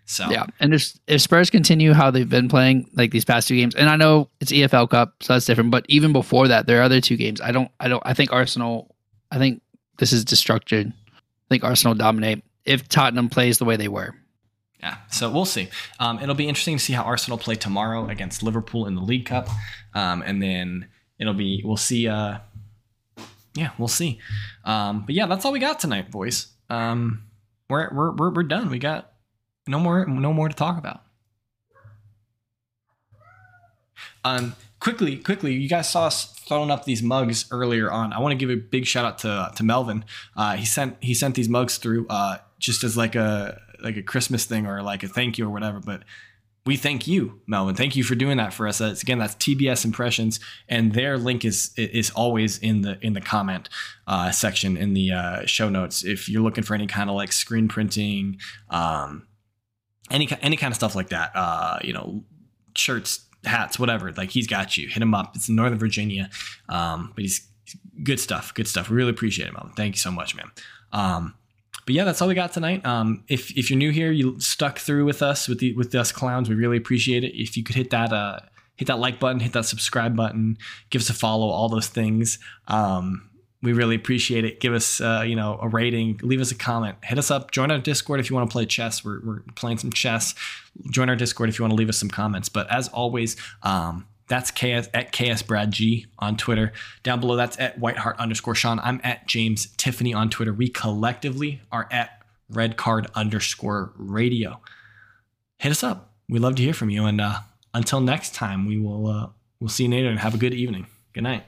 So Yeah, and if if Spurs continue how they've been playing like these past two games, and I know it's EFL Cup, so that's different. But even before that, there are other two games. I don't, I don't, I think Arsenal. I think this is destruction. I think Arsenal dominate if Tottenham plays the way they were. Yeah, so we'll see. Um, it'll be interesting to see how Arsenal play tomorrow against Liverpool in the League Cup, um, and then it'll be we'll see. Uh, yeah, we'll see. Um, but yeah, that's all we got tonight, boys. Um, we're, we're we're we're done. We got no more no more to talk about. Um, quickly, quickly, you guys saw us throwing up these mugs earlier on. I want to give a big shout out to to Melvin. Uh, he sent he sent these mugs through uh, just as like a like a Christmas thing or like a thank you or whatever. But we thank you, Melvin. Thank you for doing that for us. That's, again, that's TBS Impressions, and their link is is always in the in the comment uh, section in the uh, show notes. If you're looking for any kind of like screen printing, um, any any kind of stuff like that, uh, you know, shirts, hats, whatever. Like he's got you. Hit him up. It's in Northern Virginia, um, but he's good stuff. Good stuff. We really appreciate it. Thank you so much, man. Um, but yeah, that's all we got tonight. Um, if if you're new here, you stuck through with us with the with us clowns, we really appreciate it. If you could hit that uh hit that like button, hit that subscribe button, give us a follow, all those things. Um, we really appreciate it. Give us uh, you know a rating, leave us a comment, hit us up, join our Discord if you want to play chess. We're we're playing some chess. Join our Discord if you want to leave us some comments. But as always, um, that's KS at KS Brad G on Twitter. Down below, that's at WhiteHart underscore Sean. I'm at James Tiffany on Twitter. We collectively are at Red Card underscore Radio. Hit us up. We love to hear from you. And uh, until next time, we will uh, we'll see you later and have a good evening. Good night.